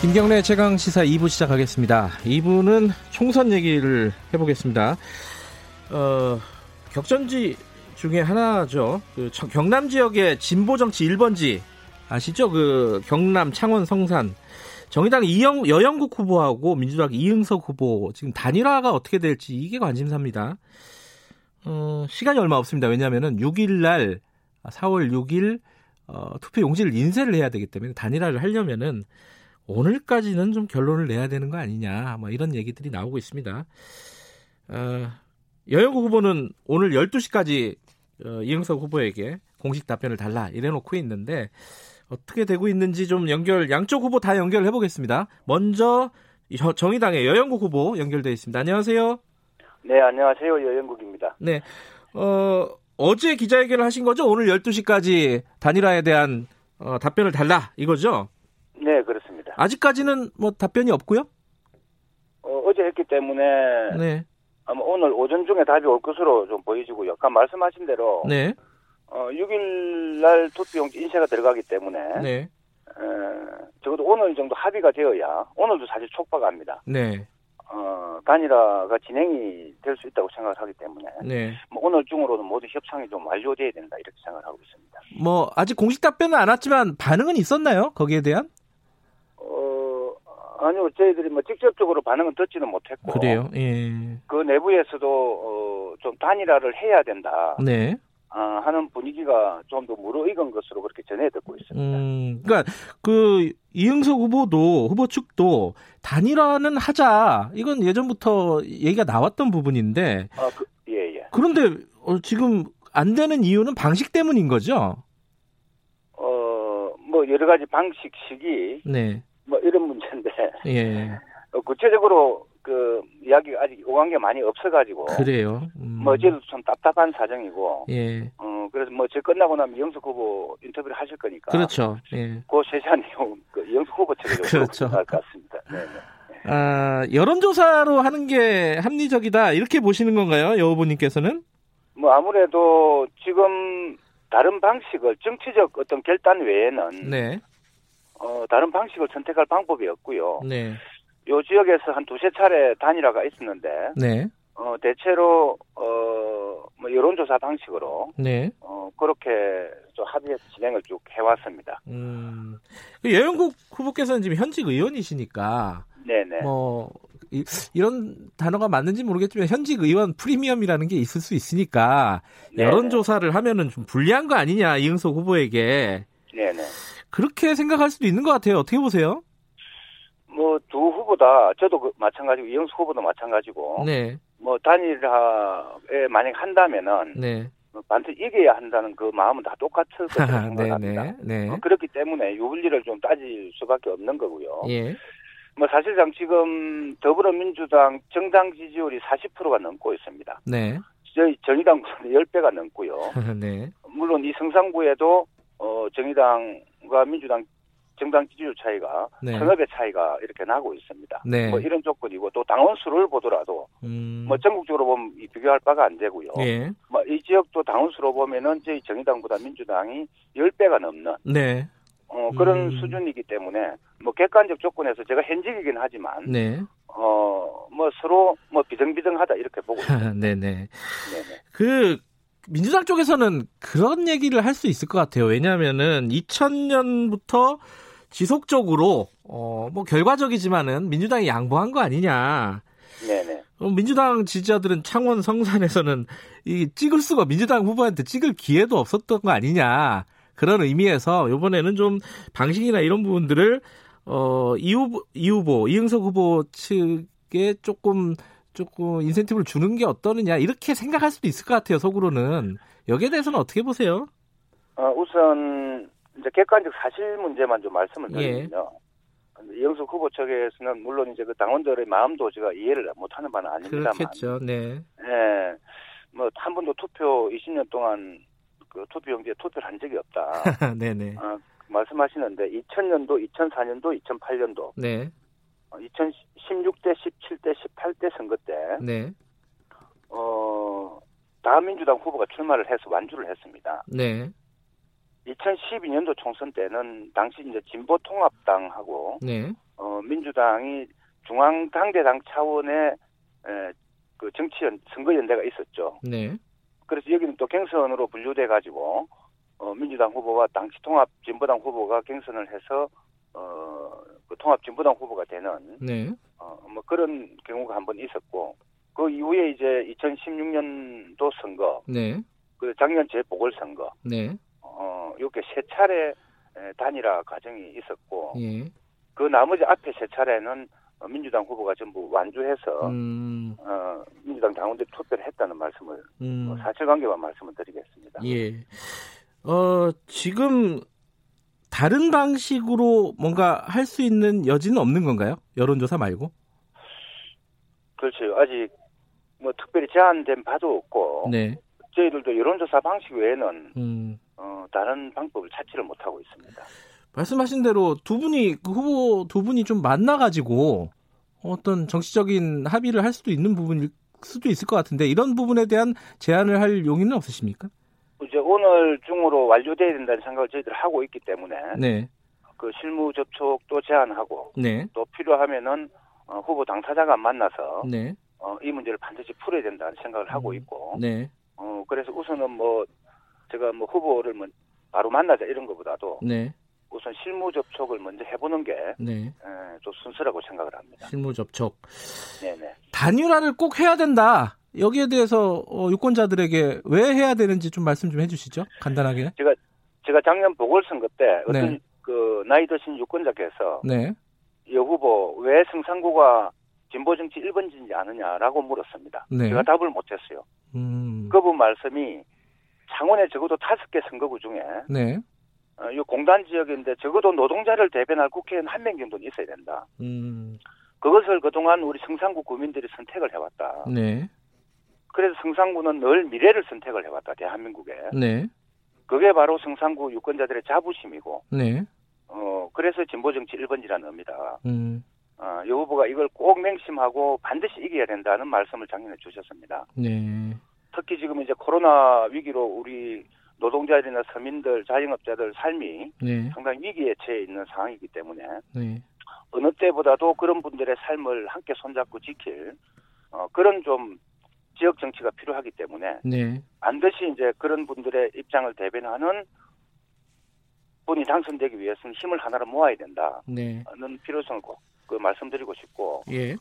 김경래 최강 시사 2부 시작하겠습니다. 2부는 총선 얘기를 해보겠습니다. 어, 격전지 중에 하나죠. 그 경남 지역의 진보 정치 1번지 아시죠? 그 경남 창원 성산 정의당 이영 여영국 후보하고 민주당 이응석 후보 지금 단일화가 어떻게 될지 이게 관심사입니다. 어, 시간이 얼마 없습니다. 왜냐하면은 6일 날 4월 6일 어, 투표 용지를 인쇄를 해야 되기 때문에 단일화를 하려면은 오늘까지는 좀 결론을 내야 되는 거 아니냐 뭐 이런 얘기들이 나오고 있습니다. 어, 여영구 후보는 오늘 12시까지 어, 이영석 후보에게 공식 답변을 달라 이래놓고 있는데 어떻게 되고 있는지 좀 연결 양쪽 후보 다 연결해 보겠습니다. 먼저 정의당의 여영구 후보 연결돼 있습니다. 안녕하세요. 네, 안녕하세요. 여영국입니다. 네. 어, 어제 기자회견을 하신 거죠? 오늘 12시까지 단일화에 대한 어, 답변을 달라 이거죠? 네, 그렇습니다. 아직까지는 뭐 답변이 없고요? 어, 제 했기 때문에 네. 아마 오늘 오전 중에 답이 올 것으로 좀 보여지고요. 아까 말씀하신 대로 네. 어, 6일 날 투표용지 인쇄가 들어가기 때문에 네. 에, 적어도 오늘 정도 합의가 되어야 오늘도 사실 촉박합니다. 네. 어, 단일화가 진행이 될 수 있다고 생각을 하기 때문에 네. 뭐 오늘 중으로는 모두 협상이 좀 완료돼야 된다 이렇게 생각을 하고 있습니다. 뭐 아직 공식 답변은 안 왔지만 반응은 있었나요? 거기에 대한? 어 아니요 저희들이 뭐 직접적으로 반응은 듣지는 못했고 그래요. 예. 그 내부에서도 어, 좀 단일화를 해야 된다. 네. 어, 하는 분위기가 좀 더 무르익은 것으로 그렇게 전해 듣고 있습니다. 음, 그러니까 그 이응석 후보도 후보 측도 단일화는 하자 이건 예전부터 얘기가 나왔던 부분인데. 아, 그, 예, 예. 그런데 어, 지금 안 되는 이유는 방식 때문인 거죠? 어, 뭐 여러 가지 방식 시기, 네. 뭐 이런 문제인데. 예. 어, 구체적으로 그 이야기가 아직 오간 게 많이 없어가지고 그래요. 음. 뭐 어제도 좀 답답한 사정이고. 예. 어 그래서 뭐저 끝나고 나면 이영석 후보 인터뷰를 하실 거니까. 그렇죠. 예. 그 세세한 내용 그 이영석 후보 측에 그렇죠. 것 같습니다. 네, 네. 아 여론조사로 하는 게 합리적이다 이렇게 보시는 건가요, 여 후보님께서는? 뭐 아무래도 지금 다른 방식을 정치적 어떤 결단 외에는 네. 어, 다른 방식을 선택할 방법이 없고요. 네. 요 지역에서 한 두세 차례 단일화가 있었는데 네. 어, 대체로 어, 뭐 여론조사 방식으로 네. 어, 그렇게 좀 합의해서 진행을 쭉 해왔습니다. 음, 그 여영국 후보께서는 지금 현직 의원이시니까 네네. 뭐 이, 런 단어가 맞는지 모르겠지만 현직 의원 프리미엄이라는 게 있을 수 있으니까 네네. 여론조사를 하면은 좀 불리한 거 아니냐 이응석 후보에게. 네네. 그렇게 생각할 수도 있는 것 같아요. 어떻게 보세요? 뭐 두 후보 다 저도 그 마찬가지고 이영수 후보도 마찬가지고 네. 뭐 단일화에 만약 한다면은 네. 뭐 반드시 이겨야 한다는 그 마음은 다 똑같을 거라고 네, 생각합니다. 네, 네. 어, 그렇기 때문에 유불리를 좀 따질 수밖에 없는 거고요. 예. 뭐 사실상 지금 더불어민주당 정당 지지율이 40%가 넘고 있습니다. 네. 저희 정의당보다 10배가 넘고요. 네. 물론 이 성산구에도 어 정의당과 민주당 정당 지지율 차이가 네. 배 차이가 이렇게 나고 있습니다. 네. 뭐 이런 조건이고 또 당원 수를 보더라도 음. 뭐 전국적으로 보면 비교할 바가 안 되고요. 예. 뭐이 지역도 당원 수로 보면은 저희 정의당보다 민주당이 10배가 넘는 네. 어, 그런 음. 수준이기 때문에 뭐 객관적 조건에서 제가 현직이긴 하지만 네. 어, 뭐 서로 뭐 비등비등하다 이렇게 보고 있습니다. 네네. 네네. 그 민주당 쪽에서는 그런 얘기를 할 수 있을 것 같아요. 왜냐하면은 2000년부터 지속적으로 어 뭐 결과적이지만은 민주당이 양보한 거 아니냐. 네네. 어, 민주당 지지자들은 창원 성산에서는 이 찍을 수가 민주당 후보한테 찍을 기회도 없었던 거 아니냐. 그런 의미에서 이번에는 좀 방식이나 이런 부분들을 어, 이 후보, 이 후보, 이응석 후보 측에 조금 조금 인센티브를 주는 게 어떠느냐 이렇게 생각할 수도 있을 것 같아요 속으로는 여기에 대해서는 어떻게 보세요? 어, 우선 이제 객관적 사실 문제만 좀 말씀을 예. 드리면요. 예. 이영석 후보 측에서는 물론 이제 그 당원들의 마음도 제가 이해를 못하는 바는 아닙니다만. 그렇겠죠. 네. 예. 뭐한 번도 투표 20년 동안 그 투표용지에 투표를 한 적이 없다. 네네. 어, 말씀하시는데 2000년도, 2004년도, 2008년도. 네. 2016대, 17대, 18대 선거 때. 네. 어, 다민주당 후보가 출마를 해서 완주를 했습니다. 네. 2012년도 총선 때는 당시 이제 진보 통합당하고 네. 어, 민주당이 중앙 당대당 차원의 에, 그 정치 연 선거 연대가 있었죠. 네. 그래서 여기는 또 갱선으로 분류돼 가지고 어, 민주당 후보와 당시 통합 진보당 후보가 갱선을 해서 어, 그 통합 진보당 후보가 되는 네. 어, 뭐 그런 경우가 한 번 있었고 그 이후에 이제 2016년도 선거, 네. 그 작년 재보궐 선거, 네. 어, 이렇게 세 차례 단일화 과정이 있었고 예. 그 나머지 앞에 세 차례는 민주당 후보가 전부 완주해서 음. 어, 민주당 당원들이 투표를 했다는 말씀을 음. 뭐 사실관계만 말씀을 드리겠습니다. 예. 어, 지금 다른 방식으로 뭔가 할 수 있는 여지는 없는 건가요? 여론조사 말고? 그렇죠. 아직 뭐 특별히 제한된 바도 없고 네. 저희들도 여론조사 방식 외에는 음. 어, 다른 방법을 찾지를 못하고 있습니다. 말씀하신 대로 두 분이 그 후보 두 분이 좀 만나가지고 어떤 정치적인 합의를 할 수도 있는 부분일 수도 있을 것 같은데 이런 부분에 대한 제안을 할 용의는 없으십니까? 이제 오늘 중으로 완료돼야 된다는 생각을 저희들 하고 있기 때문에 네. 그 실무 접촉도 제안하고 네. 또 필요하면은 어, 후보 당사자가 만나서 네. 어, 이 문제를 반드시 풀어야 된다는 생각을 하고 음. 있고 네. 어, 그래서 우선은 뭐 제가 뭐 후보를 뭐 바로 만나자 이런 것보다도 네. 우선 실무 접촉을 먼저 해보는 게 네. 순서라고 생각을 합니다. 실무 접촉. 네네. 단일화를 꼭 해야 된다. 여기에 대해서 어, 유권자들에게 왜 해야 되는지 좀 말씀 좀 해주시죠. 간단하게. 제가 제가 작년 보궐선거 때 어떤 네. 그 나이 드신 유권자께서 네. 여 후보 왜 성산구가 진보 정치 1번지인지 아느냐라고 물었습니다. 네. 제가 답을 못했어요. 음. 그분 말씀이 창원에 적어도 다섯 개 선거구 중에 네. 어, 이 공단 지역인데 적어도 노동자를 대변할 국회의원 한 명 정도는 있어야 된다. 음. 그것을 그동안 우리 성산구 구민들이 선택을 해왔다. 네. 그래서 성산구는 늘 미래를 선택을 해왔다 대한민국에. 네. 그게 바로 성산구 유권자들의 자부심이고. 네. 어 그래서 진보 정치 1번지라는 의미다. 음. 어, 여 후보가 이걸 꼭 맹심하고 반드시 이겨야 된다는 말씀을 작년에 주셨습니다. 네. 특히 지금 이제 코로나 위기로 우리 노동자들이나 서민들, 자영업자들 삶이 네. 상당히 위기에 처해 있는 상황이기 때문에 네. 어느 때보다도 그런 분들의 삶을 함께 손잡고 지킬 어, 그런 좀 지역 정치가 필요하기 때문에 네. 반드시 이제 그런 분들의 입장을 대변하는 분이 당선되기 위해서는 힘을 하나로 모아야 된다는 네. 필요성을 꼭 그 말씀드리고 싶고 예.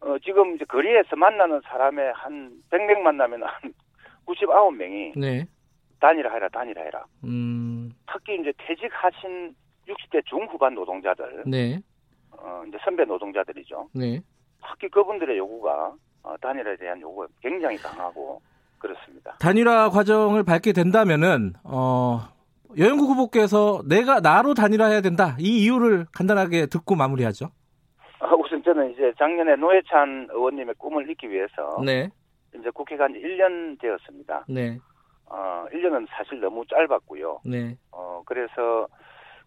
어, 지금 이제 거리에서 만나는 사람의 한 100명 만나면 한 99명이 네. 단일화 해라 단일화 해라. 음. 특히 이제 퇴직하신 60대 중후반 노동자들, 네. 어, 이제 선배 노동자들이죠. 네. 특히 그분들의 요구가 어, 단일화에 대한 요구가 굉장히 강하고 그렇습니다. 단일화 과정을 밟게 된다면은 어, 여영국 후보께서 내가 나로 단일화해야 된다 이 이유를 간단하게 듣고 마무리하죠. 어, 저는 이제 작년에 노회찬 의원님의 꿈을 이기 위해서 네. 이제 국회가 한 1년 되었습니다. 네. 어, 1년은 사실 너무 짧았고요. 네. 어, 그래서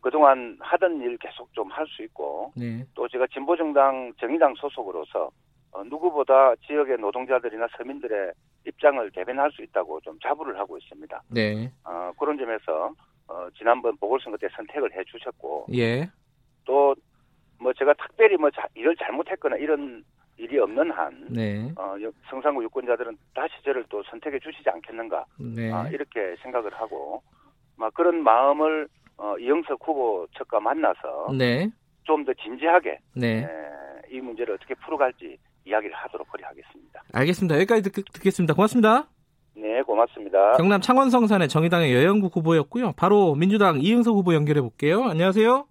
그동안 하던 일 계속 좀 할 수 있고 네. 또 제가 진보정당 정의당 소속으로서 어, 누구보다 지역의 노동자들이나 서민들의 입장을 대변할 수 있다고 좀 자부를 하고 있습니다. 네. 어, 그런 점에서 어, 지난번 보궐선거 때 선택을 해주셨고, 예. 또뭐 제가 특별히 뭐 자, 일을 잘못했거나 이런 일이 없는 한 네. 어, 성상구 유권자들은 다시 저를 또 선택해 주시지 않겠는가 네. 아, 이렇게 생각을 하고 막 그런 마음을 어, 이영석 후보 측과 만나서 네. 좀 더 진지하게 네. 에, 이 문제를 어떻게 풀어갈지 이야기를 하도록 그리하겠습니다. 알겠습니다. 여기까지 듣, 겠습니다 고맙습니다. 네, 고맙습니다. 경남 창원 성산의 정의당의 여영국 후보였고요. 바로 민주당 이응석 후보 연결해 볼게요. 안녕하세요.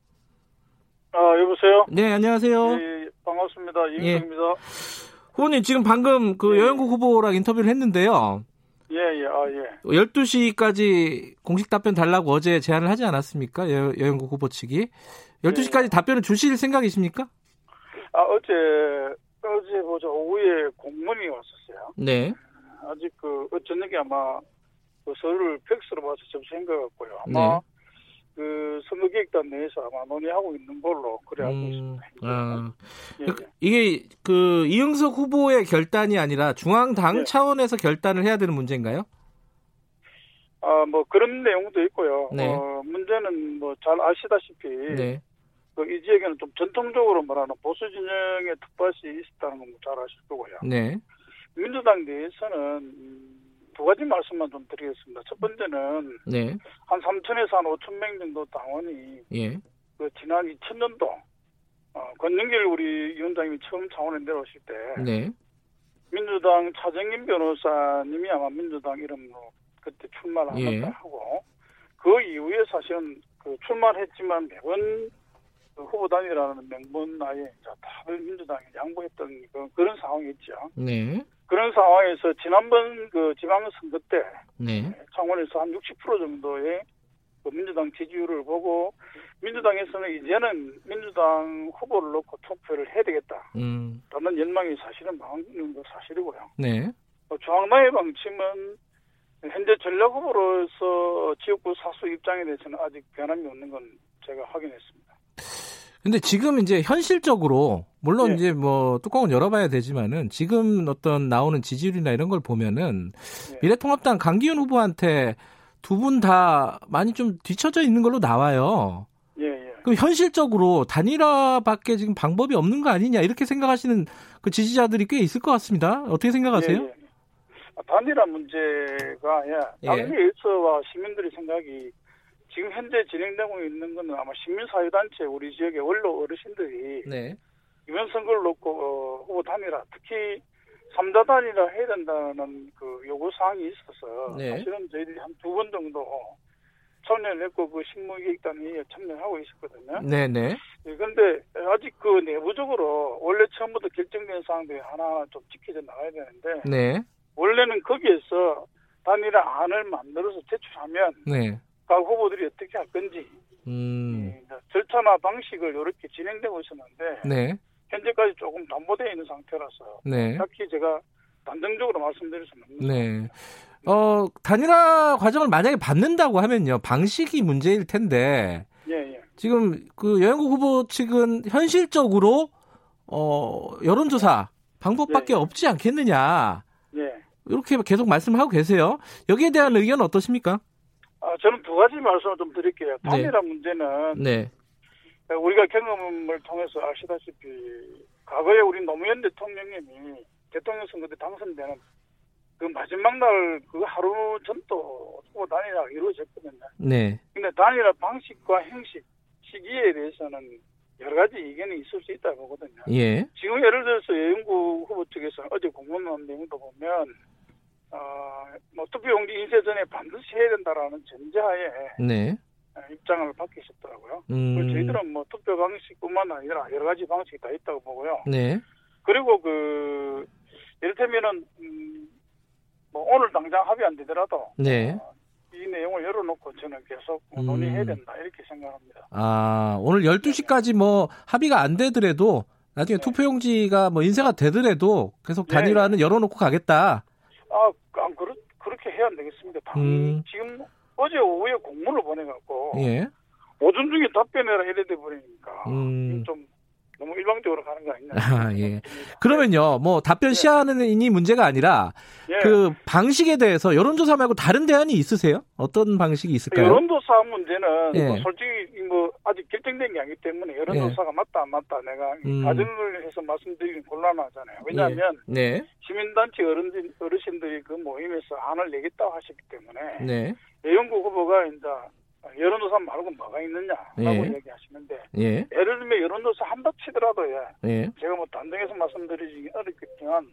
아, 여보세요? 네, 안녕하세요. 네, 반갑습니다. 이응석입니다. 예. 후보님, 지금 방금 그 예. 여영국 후보랑 인터뷰를 했는데요. 예, 예, 아, 예. 12시까지 공식 답변 달라고 어제 제안을 하지 않았습니까? 여, 여영국 후보 측이. 12시까지 예. 답변을 주실 생각이십니까? 아, 어제, 어제 보자 오후에 공문이 왔었어요. 네. 아직 그 저녁에 아마 그 서류를 팩스로 봐서 접수한 것 같고요. 아마 네. 그 선거기획단 내에서 아마 논의하고 있는 걸로 그래 알고 음, 있습니다. 아, 예, 그, 이게 그 이영석 후보의 결단이 아니라 중앙당 네. 차원에서 결단을 해야 되는 문제인가요? 아, 뭐 그런 내용도 있고요. 네. 어, 문제는 뭐 잘 아시다시피 네. 그 이 지역에는 좀 전통적으로 말하는 보수 진영의 특밭이 있었다는 건 잘 아실 거고요. 네. 민주당 내에서는 두 가지 말씀만 좀 드리겠습니다. 첫 번째는 네. 한 3천에서 한 5천 명 정도 당원이 예. 그 지난 2000년도 어, 권영길 우리 위원장님이 처음 창원에 내려오실 때 네. 민주당 차정인 변호사님이 아마 민주당 이름으로 그때 출마를 예. 한다 하고 그 이후에 사실은 그 출마를 했지만 매번 그 후보 단위라는 명분 하에 다들 민주당에 양보했던 그, 그런 상황이었죠. 네. 그런 상황에서 지난번 그 지방선거 때 네. 창원에서 한 60% 정도의 그 민주당 지지율을 보고 민주당에서는 이제는 민주당 후보를 놓고 투표를 해야 되겠다. 음. 라는 연망이 사실은 많은 것 사실이고요. 네. 어, 중앙당의 방침은 현재 전략 후보로서 지역구 사수 입장에 대해서는 아직 변함이 없는 건 제가 확인했습니다. 근데 지금 이제 현실적으로 물론 네. 이제 뭐 뚜껑은 열어봐야 되지만은 지금 어떤 나오는 지지율이나 이런 걸 보면은 네. 미래통합당 강기훈 후보한테 두 분 다 많이 좀 뒤쳐져 있는 걸로 나와요. 예, 예. 그 현실적으로 단일화밖에 지금 방법이 없는 거 아니냐 이렇게 생각하시는 그 지지자들이 꽤 있을 것 같습니다. 어떻게 생각하세요? 예, 예. 아, 단일화 문제가 예, 당내에서와 시민들의 생각이 지금 현재 진행되고 있는 것은 아마 시민사회단체 우리 지역의 원로 어르신들이 네. 이번 선거를 놓고 어, 후보 단일화 특히 3자 단일화 해야 된다는 그 요구 사항이 있어서 네. 사실은 저희들이 한 두 번 정도 참여를 했고 그 신무기획단에 참여하고 있었거든요. 네네. 그런데 네. 아직 그 내부적으로 원래 처음부터 결정된 사항들이 하나 좀 지켜져 나가야 되는데 네. 원래는 거기에서 단일화 안을 만들어서 제출하면 네. 각 후보들이 어떻게 할 건지 음. 예, 절차나 방식을 이렇게 진행되고 있었는데 네. 현재까지 조금 담보되어 있는 상태라서 네. 딱히 제가 단정적으로 말씀드릴 수는 없습니다. 네. 어, 단일화 과정을 만약에 받는다고 하면요. 방식이 문제일 텐데. 예, 예. 지금 그 여행국 후보 측은 현실적으로 어, 여론조사 방법밖에 예, 예. 없지 않겠느냐. 예. 이렇게 계속 말씀하고 계세요. 여기에 대한 의견 어떠십니까? 아, 저는 두 가지 말씀을 좀 드릴게요. 단일화 네. 문제는 네. 우리가 경험을 통해서 아시다시피 과거에 우리 노무현 대통령님이 대통령 선거 때 당선되는 그 마지막 날 그 하루 전도 후보 단일화가 이루어졌거든요. 네. 근데 단일화 방식과 형식, 시기에 대해서는 여러 가지 의견이 있을 수 있다고 보거든요. 예. 지금 예를 들어서 여영구 후보 측에서 어제 공문한 내용도 보면 어, 뭐 투표용지 인쇄 전에 반드시 해야 된다라는 전제하에 네. 어, 입장을 바뀌셨더라고요. 음. 저희들은 뭐 투표 방식뿐만 아니라 여러 가지 방식이 다 있다고 보고요. 네. 그리고 그 이를테면은 음, 뭐 오늘 당장 합의 안 되더라도 네. 어, 이 내용을 열어놓고 저는 계속 뭐 논의해야 음. 된다 이렇게 생각합니다. 아 오늘 12시까지 뭐 합의가 안 되더라도 나중에 네. 투표용지가 뭐 인쇄가 되더라도 계속 네. 단일화는 네. 열어놓고 가겠다. 아, 아 그렇, 그렇게 해야 되겠습니다. 음. 지금 어제 오후에 공문을 보내갖고 예. 오전 중에 답변해라 이래 돼 버리니까 음. 좀 너무 일방적으로 가는 거 아니냐. 아, 예. 그러면요, 뭐 답변 네. 시하는이 문제가 아니라 예. 그 방식에 대해서 여론조사 말고 다른 대안이 있으세요? 어떤 방식이 있을까요? 여론조사 문제는 예. 뭐 솔직히 뭐 아직 결정된 게 아니기 때문에 여론조사가 예. 맞다 안 맞다 내가 음. 가정을 해서 말씀드리긴 곤란하잖아요. 왜냐하면 예. 네. 시민단체 어른들, 어르신들이 그 모임에서 안을 내겠다고 하셨기 때문에 네. 내용국 후보가 이제 여론조사 말고 뭐가 있느냐라고 예. 얘기하시는데 예. 예를 들면 여론조사 한다 치더라도 예. 예. 제가 뭐 단정해서 말씀드리기 어렵겠지만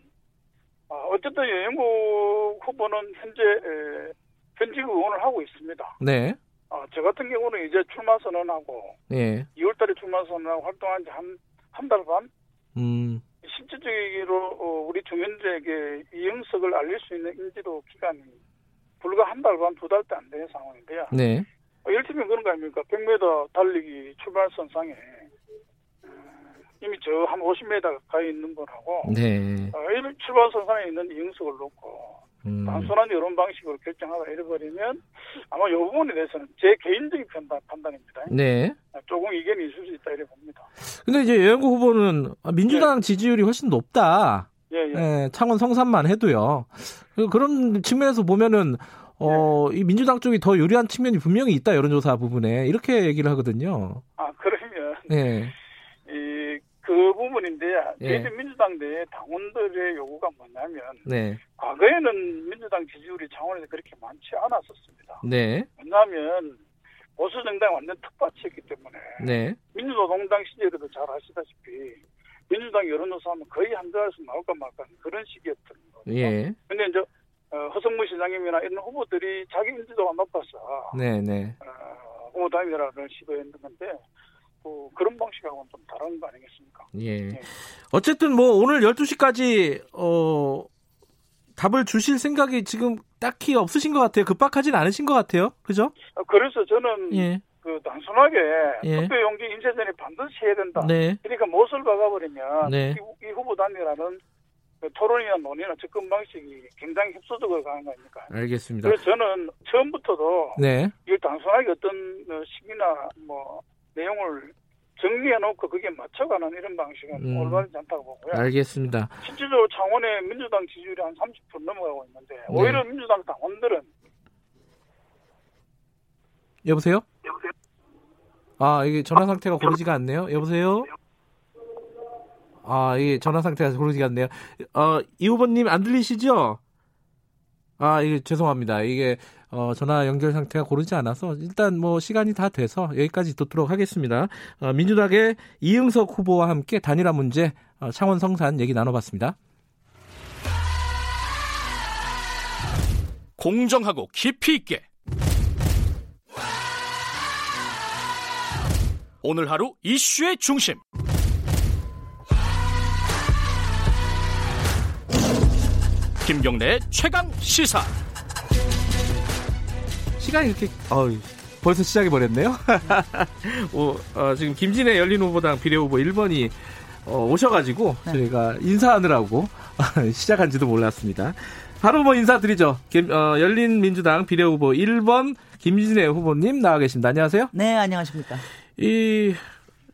어, 어쨌든 여영국 후보는 현재 에, 현직 의원을 하고 있습니다. 네. 어, 저 같은 경우는 이제 출마 선언하고 예. 2월달에 출마 선언하고 활동한 지 한 한 달 반. 음. 실질적으로 어, 우리 중현들에게 이영석을 알릴 수 있는 인지도 기간이 불과 한 달 반, 두 달도 안 되는 상황인데요. 네. 예를 들면 그런 거 아닙니까? 100m 달리기 출발선 상에 어, 이미 저 한 50m 가까이 있는 분하고 네. 어, 출발선 상에 있는 이응석을 놓고 음. 단순한 여론 방식으로 결정하다 이래버리면 아마 이 부분에 대해서는 제 개인적인 판단, 판단입니다. 네. 조금 이견이 있을 수 있다 이래 봅니다. 근데 이제 여영구 후보는 민주당 네. 지지율이 훨씬 높다. 예, 예. 예, 창원 성산만 해도요. 그런 측면에서 보면은 어, 이 민주당 쪽이 더 유리한 측면이 분명히 있다 여론조사 부분에 이렇게 얘기를 하거든요. 아 그러면 네. 이, 그 부분인데 예. 저희 민주당 내 당원들의 요구가 뭐냐면 네. 과거에는 민주당 지지율이 창원에서 그렇게 많지 않았었습니다. 네. 왜냐하면 보수 정당 완전 특파치였기 때문에 네. 민주노동당 시절에도 잘 아시다시피 민주당 여론조사하면 거의 한 자리에서 나올까 말까 그런 시기였던 거죠. 예. 근데 이제 어, 허성무 시장님이나 이런 후보들이 자기 인지도가 높아서 네네. 어, 후보 단일화를 시도했는 건데 뭐 그런 방식하고는 좀 다른 거 아니겠습니까? 예. 예. 어쨌든 뭐 오늘 12시까지 어 답을 주실 생각이 지금 딱히 없으신 것 같아요. 급박하진 않으신 것 같아요. 그죠? 어, 그래서 저는 예. 그 단순하게 예. 투표용지 인쇄 전에 반드시 해야 된다. 네. 그러니까 못을 박아버리면 네. 이, 이 후보 단일화는 그 토론이나 논의나 접근 방식이 굉장히 협소적으로 가는 거 아닙니까? 알겠습니다. 그래서 저는 처음부터도 네. 이걸 단순하게 어떤 어, 시기나 뭐 내용을 정리해놓고 그게 맞춰가는 이런 방식은 음. 올바르지 않다고 보고요. 알겠습니다. 실질적으로 창원의 민주당 지지율이 한 30% 넘어가고 있는데 네. 오히려 민주당 당원들은 여보세요? 여보세요? 아 이게 전화 상태가 고르지가 않네요. 여보세요? 아, 이게 전화 상태가 그러지 않네요. 어, 이 후보님 안 들리시죠? 아, 이게 죄송합니다. 이게 어, 전화 연결 상태가 고르지 않아서 일단 뭐 시간이 다 돼서 여기까지 듣도록 하겠습니다. 어, 민주당의 이응석 후보와 함께 단일화 문제 어, 창원 성산 얘기 나눠봤습니다. 공정하고 깊이 있게 오늘 하루 이슈의 중심 김경래 최강 시사. 시간이 이렇게 어 벌써 시작해 버렸네요. 어, 어, 지금 김진애 열린 후보당 비례 후보 1번이 어, 오셔가지고 네. 저희가 인사하느라고 시작한지도 몰랐습니다. 바로 뭐 인사드리죠. 김, 어, 열린 민주당 비례 후보 1번 김진애 후보님 나와 계십니다. 안녕하세요. 네, 안녕하십니까. 이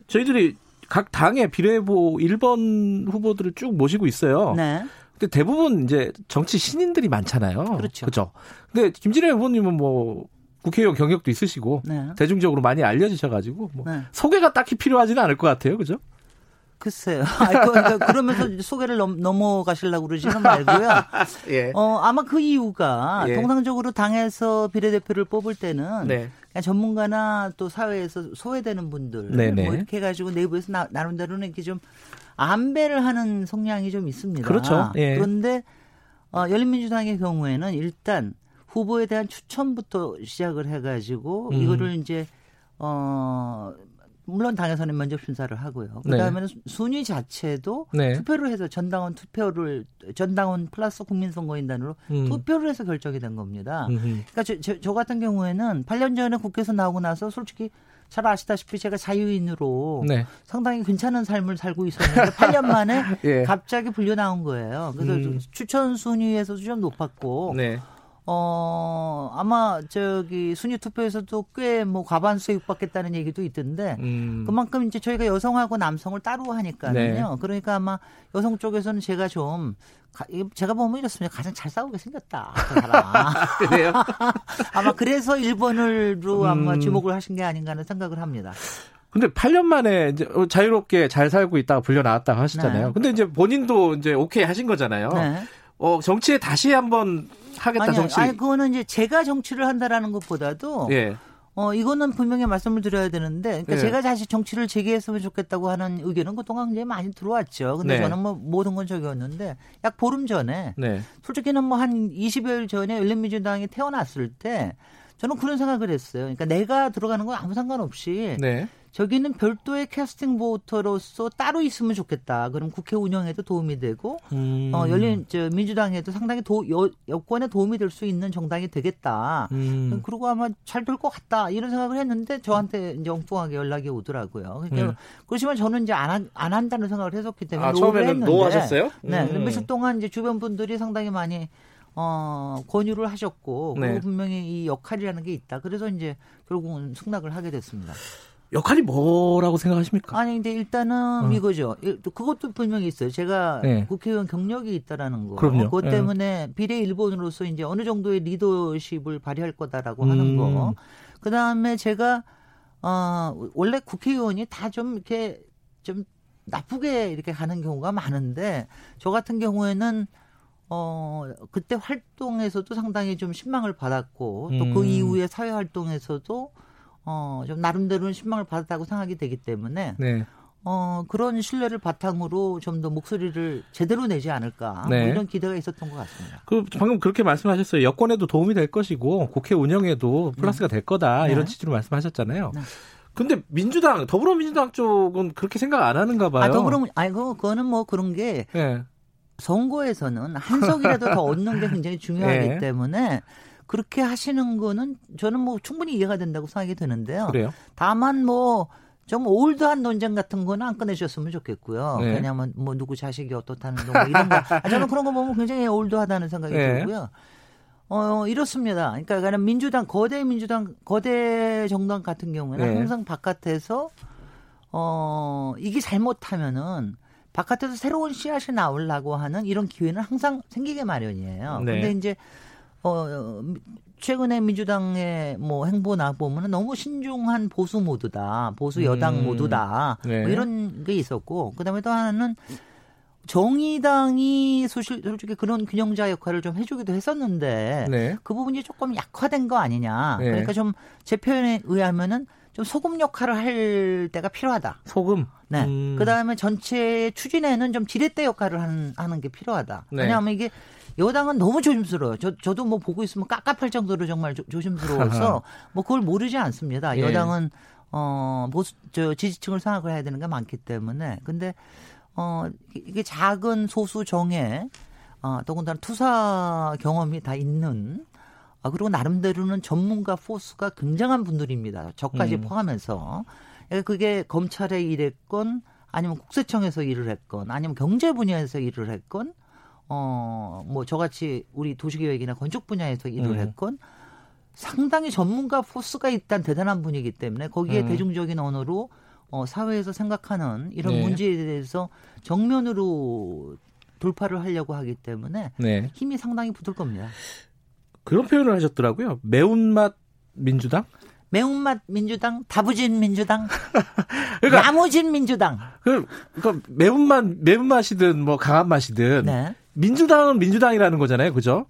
저희들이 각 당의 비례 후보 1번 후보들을 쭉 모시고 있어요. 네. 근데 대부분 이제 정치 신인들이 많잖아요. 그렇죠. 그죠. 근데 김진애 후보님은 뭐 국회의원 경력도 있으시고 네. 대중적으로 많이 알려지셔가지고 뭐 네. 소개가 딱히 필요하지는 않을 것 같아요. 그죠? 글쎄요. 그러니까 그러면서 소개를 넘, 넘어가시려고 그러지는 말고요. 예. 어, 아마 그 이유가 예. 통상적으로 당에서 비례대표를 뽑을 때는 네. 그냥 전문가나 또 사회에서 소외되는 분들 네네. 뭐 이렇게 해가지고 내부에서 나, 나름대로는 이렇게 좀 안배를 하는 성향이 좀 있습니다. 그렇죠. 예. 그런데 어, 열린민주당의 경우에는 일단 후보에 대한 추천부터 시작을 해가지고 음. 이거를 이제 어 물론 당에서는 면접 심사를 하고요. 네. 그다음에는 네. 순위 자체도 네. 투표를 해서 전당원 투표를 전당원 플러스 국민선거인단으로 음. 투표를 해서 결정이 된 겁니다. 음흠. 그러니까 저, 저, 저, 같은 경우에는 8년 전에 국회에서 나오고 나서 솔직히 잘 아시다시피 제가 자유인으로 네. 상당히 괜찮은 삶을 살고 있었는데 8년 만에 예. 갑자기 불려 나온 거예요. 그래서 음. 추천 순위에서도 좀 높았고 네. 어, 아마 저기 순위 투표에서도 꽤 뭐 과반수에 육박했다는 얘기도 있던데 음. 그만큼 이제 저희가 여성하고 남성을 따로 하니까요. 네. 그러니까 아마 여성 쪽에서는 제가 좀 제가 보면 이렇습니다. 가장 잘 싸우게 생겼다. 그. 그래요? 아마 그래서 1번으로 아마 음. 주목을 하신 게 아닌가 하는 생각을 합니다. 근데 8년 만에 이제 자유롭게 잘 살고 있다가 불려 나왔다고 하시잖아요. 네. 근데 이제 본인도 이제 오케이 하신 거잖아요. 네. 어, 정치에 다시 한번 하겠다 아니요, 정치. 아니 그거는 이제 제가 정치를 한다라는 것보다도 예. 어 이거는 분명히 말씀을 드려야 되는데 그러니까 예. 제가 다시 정치를 재개했으면 좋겠다고 하는 의견은 그동안 굉장히 많이 들어왔죠. 근데 네. 저는 뭐 모든 건 적이었는데 약 보름 전에 네. 솔직히는 뭐 한 20여일 전에 열린민주당이 태어났을 때 저는 그런 생각을 했어요. 그러니까 내가 들어가는 건 아무 상관없이 네. 저기는 별도의 캐스팅 보터로서 따로 있으면 좋겠다. 그럼 국회 운영에도 도움이 되고 음. 어, 열린 저 민주당에도 상당히 도, 여, 여권에 도움이 될 수 있는 정당이 되겠다. 음. 그리고 아마 잘 될 것 같다. 이런 생각을 했는데 저한테 이제 엉뚱하게 연락이 오더라고요. 그러니까 음. 그렇지만 저는 이제 안, 안 한다는 생각을 했었기 때문에 아, 처음에는 노 하셨어요? 네. 음. 며칠 동안 이제 주변 분들이 상당히 많이 어, 권유를 하셨고 네. 그리고 분명히 이 역할이라는 게 있다. 그래서 이제 결국은 승낙을 하게 됐습니다. 역할이 뭐라고 생각하십니까? 아니 근데 일단은 어. 이거죠. 그것도 분명히 있어요. 제가 네. 국회의원 경력이 있다라는 거. 그럼요. 그것 네. 때문에 네. 비례 일본으로서 이제 어느 정도의 리더십을 발휘할 거다라고 음. 하는 거. 그 다음에 제가 어 원래 국회의원이 다 좀 이렇게 좀 나쁘게 이렇게 가는 경우가 많은데 저 같은 경우에는 어 그때 활동에서도 상당히 좀 신망을 받았고 또그 음. 이후에 사회 활동에서도 어, 좀 나름대로는 신망을 받았다고 생각이 되기 때문에 네. 어, 그런 신뢰를 바탕으로 좀 더 목소리를 제대로 내지 않을까 뭐 네. 뭐 이런 기대가 있었던 것 같습니다. 그 방금 그렇게 말씀하셨어요. 여권에도 도움이 될 것이고 국회 운영에도 플러스가 될 거다 네. 이런 취지로 말씀하셨잖아요. 네. 근데 민주당 더불어민주당 쪽은 그렇게 생각 안 하는가 봐요. 아 더불어 아이고 그거는 뭐 그런 게 네. 선거에서는 한 석이라도 더 얻는 게 굉장히 중요하기 네. 때문에 그렇게 하시는 거는 저는 뭐 충분히 이해가 된다고 생각이 드는데요. 그래요? 다만 뭐 좀 올드한 논쟁 같은 거는 안 꺼내셨으면 좋겠고요. 네. 왜냐하면 뭐 누구 자식이 어떻다는 거뭐 이런 거. 아, 저는 그런 거 보면 굉장히 올드하다는 생각이 네. 들고요. 어, 이렇습니다. 그러니까 그냥 민주당, 거대 민주당, 거대 정당 같은 경우에는 네. 항상 바깥에서 어, 이게 잘못하면은 바깥에서 새로운 씨앗이 나오려고 하는 이런 기회는 항상 생기게 마련이에요. 네. 근데 이제 어, 최근에 민주당의 뭐 행보나 보면은 너무 신중한 보수 모드다. 보수 여당 음. 모두다. 네. 뭐 이런 게 있었고, 그 다음에 또 하나는 정의당이 소실, 솔직히 그런 균형자 역할을 좀 해주기도 했었는데, 네. 그 부분이 조금 약화된 거 아니냐. 네. 그러니까 좀 제 표현에 의하면은 좀 소금 역할을 할 때가 필요하다. 소금? 네. 음. 그 다음에 전체 추진에는 좀 지렛대 역할을 하는, 하는 게 필요하다. 네. 왜냐하면 이게 여당은 너무 조심스러워요. 저, 저도 뭐 보고 있으면 깝깝할 정도로 정말 조, 조심스러워서 뭐 그걸 모르지 않습니다. 예. 여당은 어, 보수, 저 지지층을 생각을 해야 되는 게 많기 때문에. 근데 어, 이게 작은 소수 정에 어, 더군다나 투사 경험이 다 있는 아, 그리고 나름대로는 전문가 포스가 굉장한 분들입니다. 저까지 음. 포함해서. 그러니까 그게 검찰에 일했건 아니면 국세청에서 일을 했건 아니면 경제 분야에서 일을 했건 어, 뭐 저같이 우리 도시계획이나 건축 분야에서 일을 음. 했건 상당히 전문가 포스가 있단 대단한 분이기 때문에 거기에 음. 대중적인 언어로 어, 사회에서 생각하는 이런 네. 문제에 대해서 정면으로 돌파를 하려고 하기 때문에 네. 힘이 상당히 붙을 겁니다. 그런 표현을 하셨더라고요. 매운맛 민주당? 매운맛 민주당, 다부진 민주당, 그러니까, 야무진 민주당. 그, 그 매운맛 매운맛이든 뭐 강한 맛이든 네. 민주당은 민주당이라는 거잖아요, 그죠?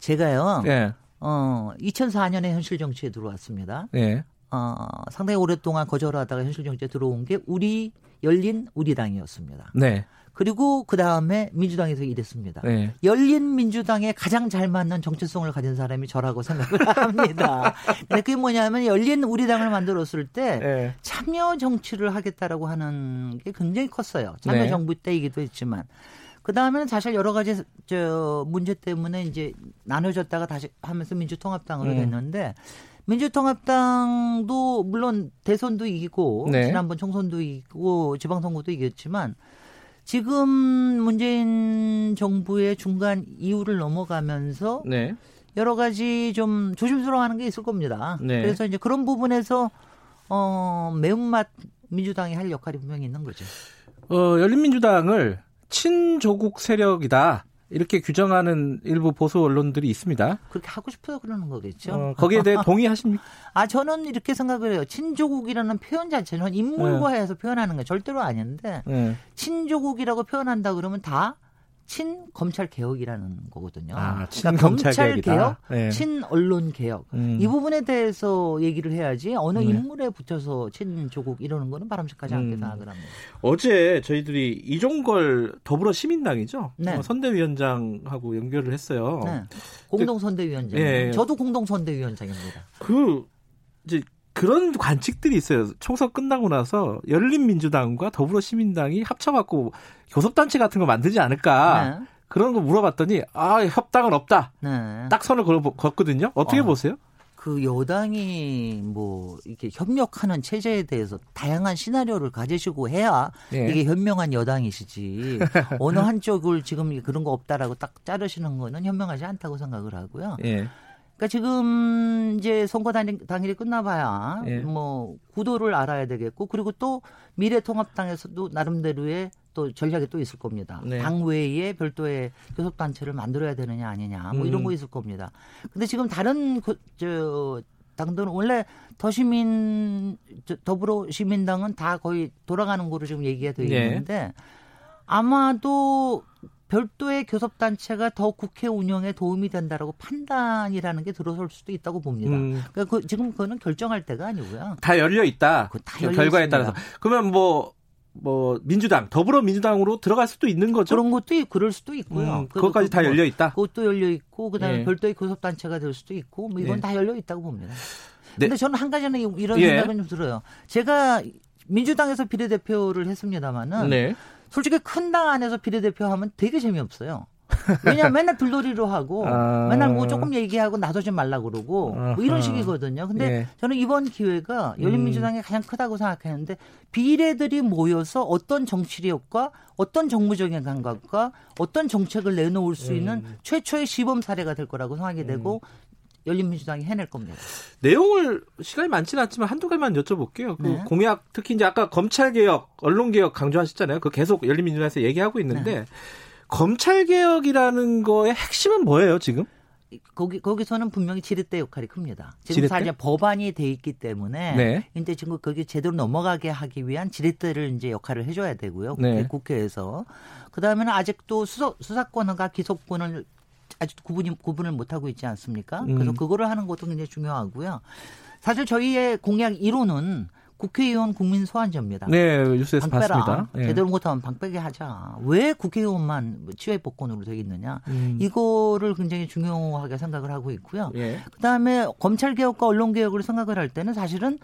제가요. 예. 어, 2004년에 현실 정치에 들어왔습니다. 예. 어, 상당히 오랫동안 거절하다가 현실 정치에 들어온 게 우리 열린 우리당이었습니다. 네. 그리고 그 다음에 민주당에서 일했습니다. 네. 열린 민주당에 가장 잘 맞는 정체성을 가진 사람이 저라고 생각을 합니다. 근데 그게 뭐냐면 열린 우리당을 만들었을 때 네. 참여 정치를 하겠다라고 하는 게 굉장히 컸어요. 참여 네. 정부 때이기도 했지만. 그 다음에는 사실 여러 가지 저 문제 때문에 이제 나눠졌다가 다시 하면서 민주통합당으로 음. 됐는데 민주통합당도 물론 대선도 이기고 네. 지난번 총선도 이기고 지방선거도 이겼지만 지금 문재인 정부의 중간 이후를 넘어가면서 네. 여러 가지 좀 조심스러워하는 게 있을 겁니다. 네. 그래서 이제 그런 부분에서 어 매운맛 민주당이 할 역할이 분명히 있는 거죠. 어 열린민주당을 친조국 세력이다. 이렇게 규정하는 일부 보수 언론들이 있습니다. 그렇게 하고 싶어요 그러는 거겠죠. 어, 거기에 대해 동의하십니까? 아 저는 이렇게 생각을 해요. 친조국이라는 표현 자체는 인물과해서 네. 표현하는 게 절대로 아닌데 네. 친조국이라고 표현한다 그러면 다 친 검찰 개혁이라는 거거든요. 아, 친 그러니까 검찰 개혁, 네. 친 언론 개혁 음. 이 부분에 대해서 얘기를 해야지 어느 네. 인물에 붙여서 친 조국 이러는 거는 바람직하지 않게 음. 생각을 합니다. 어제 저희들이 이종걸 더불어 시민당이죠. 네. 어, 선대위원장하고 연결을 했어요. 네. 공동 선대위원장. 네. 저도 공동 선대위원장입니다. 그 이제 그런 관측들이 있어요. 총선 끝나고 나서 열린민주당과 더불어시민당이 합쳐갖고 교섭단체 같은 거 만들지 않을까. 네. 그런 거 물어봤더니 아 협당은 없다. 네. 딱 선을 걸, 걷거든요. 어떻게 어. 보세요? 그 여당이 뭐 이렇게 협력하는 체제에 대해서 다양한 시나리오를 가지시고 해야 예. 이게 현명한 여당이시지 어느 한쪽을 지금 그런 거 없다라고 딱 자르시는 거는 현명하지 않다고 생각을 하고요. 예. 그러니까 지금 이제 선거 당일, 당일이 끝나봐야 예. 뭐 구도를 알아야 되겠고 그리고 또 미래통합당에서도 나름대로의 또 전략이 또 있을 겁니다. 네. 당 외에 별도의 교섭 단체를 만들어야 되느냐 아니냐 뭐 이런 음. 거 있을 겁니다. 근데 지금 다른 그, 저 당들은 원래 더시민 더불어 시민당은 다 거의 돌아가는 거로 지금 얘기가 되어 네. 있는데 네. 아마도 별도의 교섭단체가 더 국회 운영에 도움이 된다라고 판단이라는 게 들어설 수도 있다고 봅니다. 음. 그러니까 그, 지금 그거는 결정할 때가 아니고요. 다 열려 있다. 다 결과에 따라서. 그러면 뭐, 뭐 민주당 더불어민주당으로 들어갈 수도 있는 거죠. 그런 것도 있고 그럴 수도 있고요. 음, 그것까지 다 열려 있다. 그것도 열려 있고 그다음에 예. 별도의 교섭 단체가 될 수도 있고 뭐 이건 예. 다 열려 있다고 봅니다. 네. 근데 저는 한 가지는 이런 예. 생각은 좀 들어요. 제가 민주당에서 비례대표를 했습니다마는 네. 솔직히 큰 당 안에서 비례대표 하면 되게 재미없어요. 왜냐면 맨날 불놀이로 하고 아... 맨날 뭐 조금 얘기하고 나서지 말라 그러고 뭐 이런 식이거든요. 근데 예. 저는 이번 기회가 열린민주당이 음. 가장 크다고 생각했는데 비례들이 모여서 어떤 정치력과 어떤 정무적인 감각과 어떤 정책을 내놓을 수 있는 음. 최초의 시범 사례가 될 거라고 생각이 되고 음. 열린민주당이 해낼 겁니다. 내용을 시간이 많지는 않지만 한두 가지만 여쭤볼게요. 그 네. 공약 특히 이제 아까 검찰 개혁, 언론 개혁 강조하셨잖아요. 그 계속 열린민주당에서 얘기하고 있는데 네. 검찰 개혁이라는 거의 핵심은 뭐예요 지금? 거기 거기서는 분명히 지렛대 역할이 큽니다. 지금 지렛대? 사실 법안이 돼 있기 때문에 네. 이제 지금 거기 제대로 넘어가게 하기 위한 지렛대를 이제 역할을 해줘야 되고요. 네. 국회에서 그 다음에는 아직도 수사, 수사권과 기소권을 아직 구분이 구분을 못 하고 있지 않습니까? 음. 그래서 그거를 하는 것도 굉장히 중요하고요. 사실 저희의 공약 1호는 국회의원 국민 소환제입니다. 네, 뉴스에서 방빼라. 봤습니다. 네. 제대로 못하면 방빼게 하자. 왜 국회의원만 취해 복권으로 되어 있느냐. 음. 이거를 굉장히 중요하게 생각을 하고 있고요. 예. 그다음에 검찰 개혁과 언론 개혁을 생각을 할 때는 사실은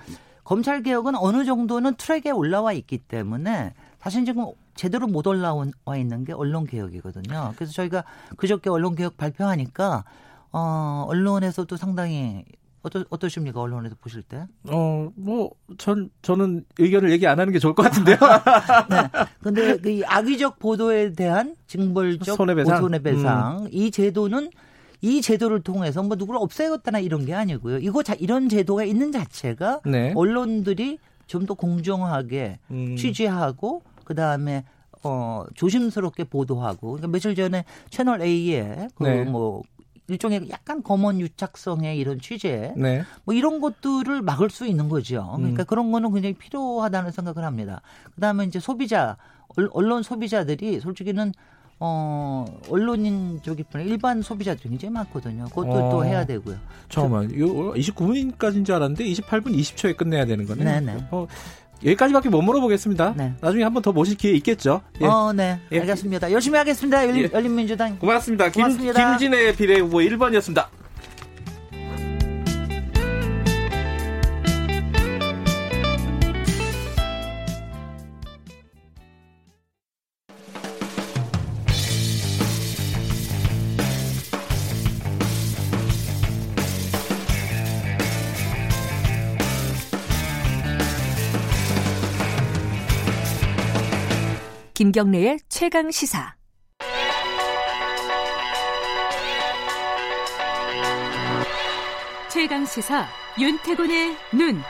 검찰 개혁은 어느 정도는 트랙에 올라와 있기 때문에 사실 지금 제대로 못 올라와 있는 게 언론 개혁이거든요. 그래서 저희가 그저께 언론 개혁 발표하니까 어 언론에서도 상당히 어떠, 어떠십니까 언론에서 보실 때? 어, 뭐, 전, 저는 의견을 얘기 안 하는 게 좋을 것 같은데요. 네. 근데 그 악의적 보도에 대한 징벌적 손해배상, 손해배상 음. 이 제도는 이 제도를 통해서 뭐 누구를 없애겠다나 이런 게 아니고요. 이거 자, 이런 제도가 있는 자체가 네. 언론들이 좀 더 공정하게 음. 취재하고 그 다음에 어 조심스럽게 보도하고 그러니까 며칠 전에 채널 A에 그뭐 네. 일종의 약간 검언 유착성의 이런 취재 네. 뭐 이런 것들을 막을 수 있는 거죠. 그러니까 음. 그런 거는 굉장히 필요하다는 생각을 합니다. 그다음에 이제 소비자 언론 소비자들이 솔직히는 어, 언론인 쪽이뿐 일반 소비자들 굉장히 많거든요. 그것도 어, 또 해야 되고요. 잠깐만, 요 29분까지인 줄 알았는데 28분 20초에 끝내야 되는 거네. 네네. 어, 여기까지밖에 못 물어보겠습니다. 네. 나중에 한번 더 모실 기회 있겠죠. 예. 어, 네. 예. 알겠습니다. 열심히 하겠습니다. 열린, 예. 열린민주당. 고맙습니다. 고맙습니다. 김, 김진애 비례 후보 1번이었습니다. 김경래의 최강 시사. 최강 시사 윤태곤의 눈.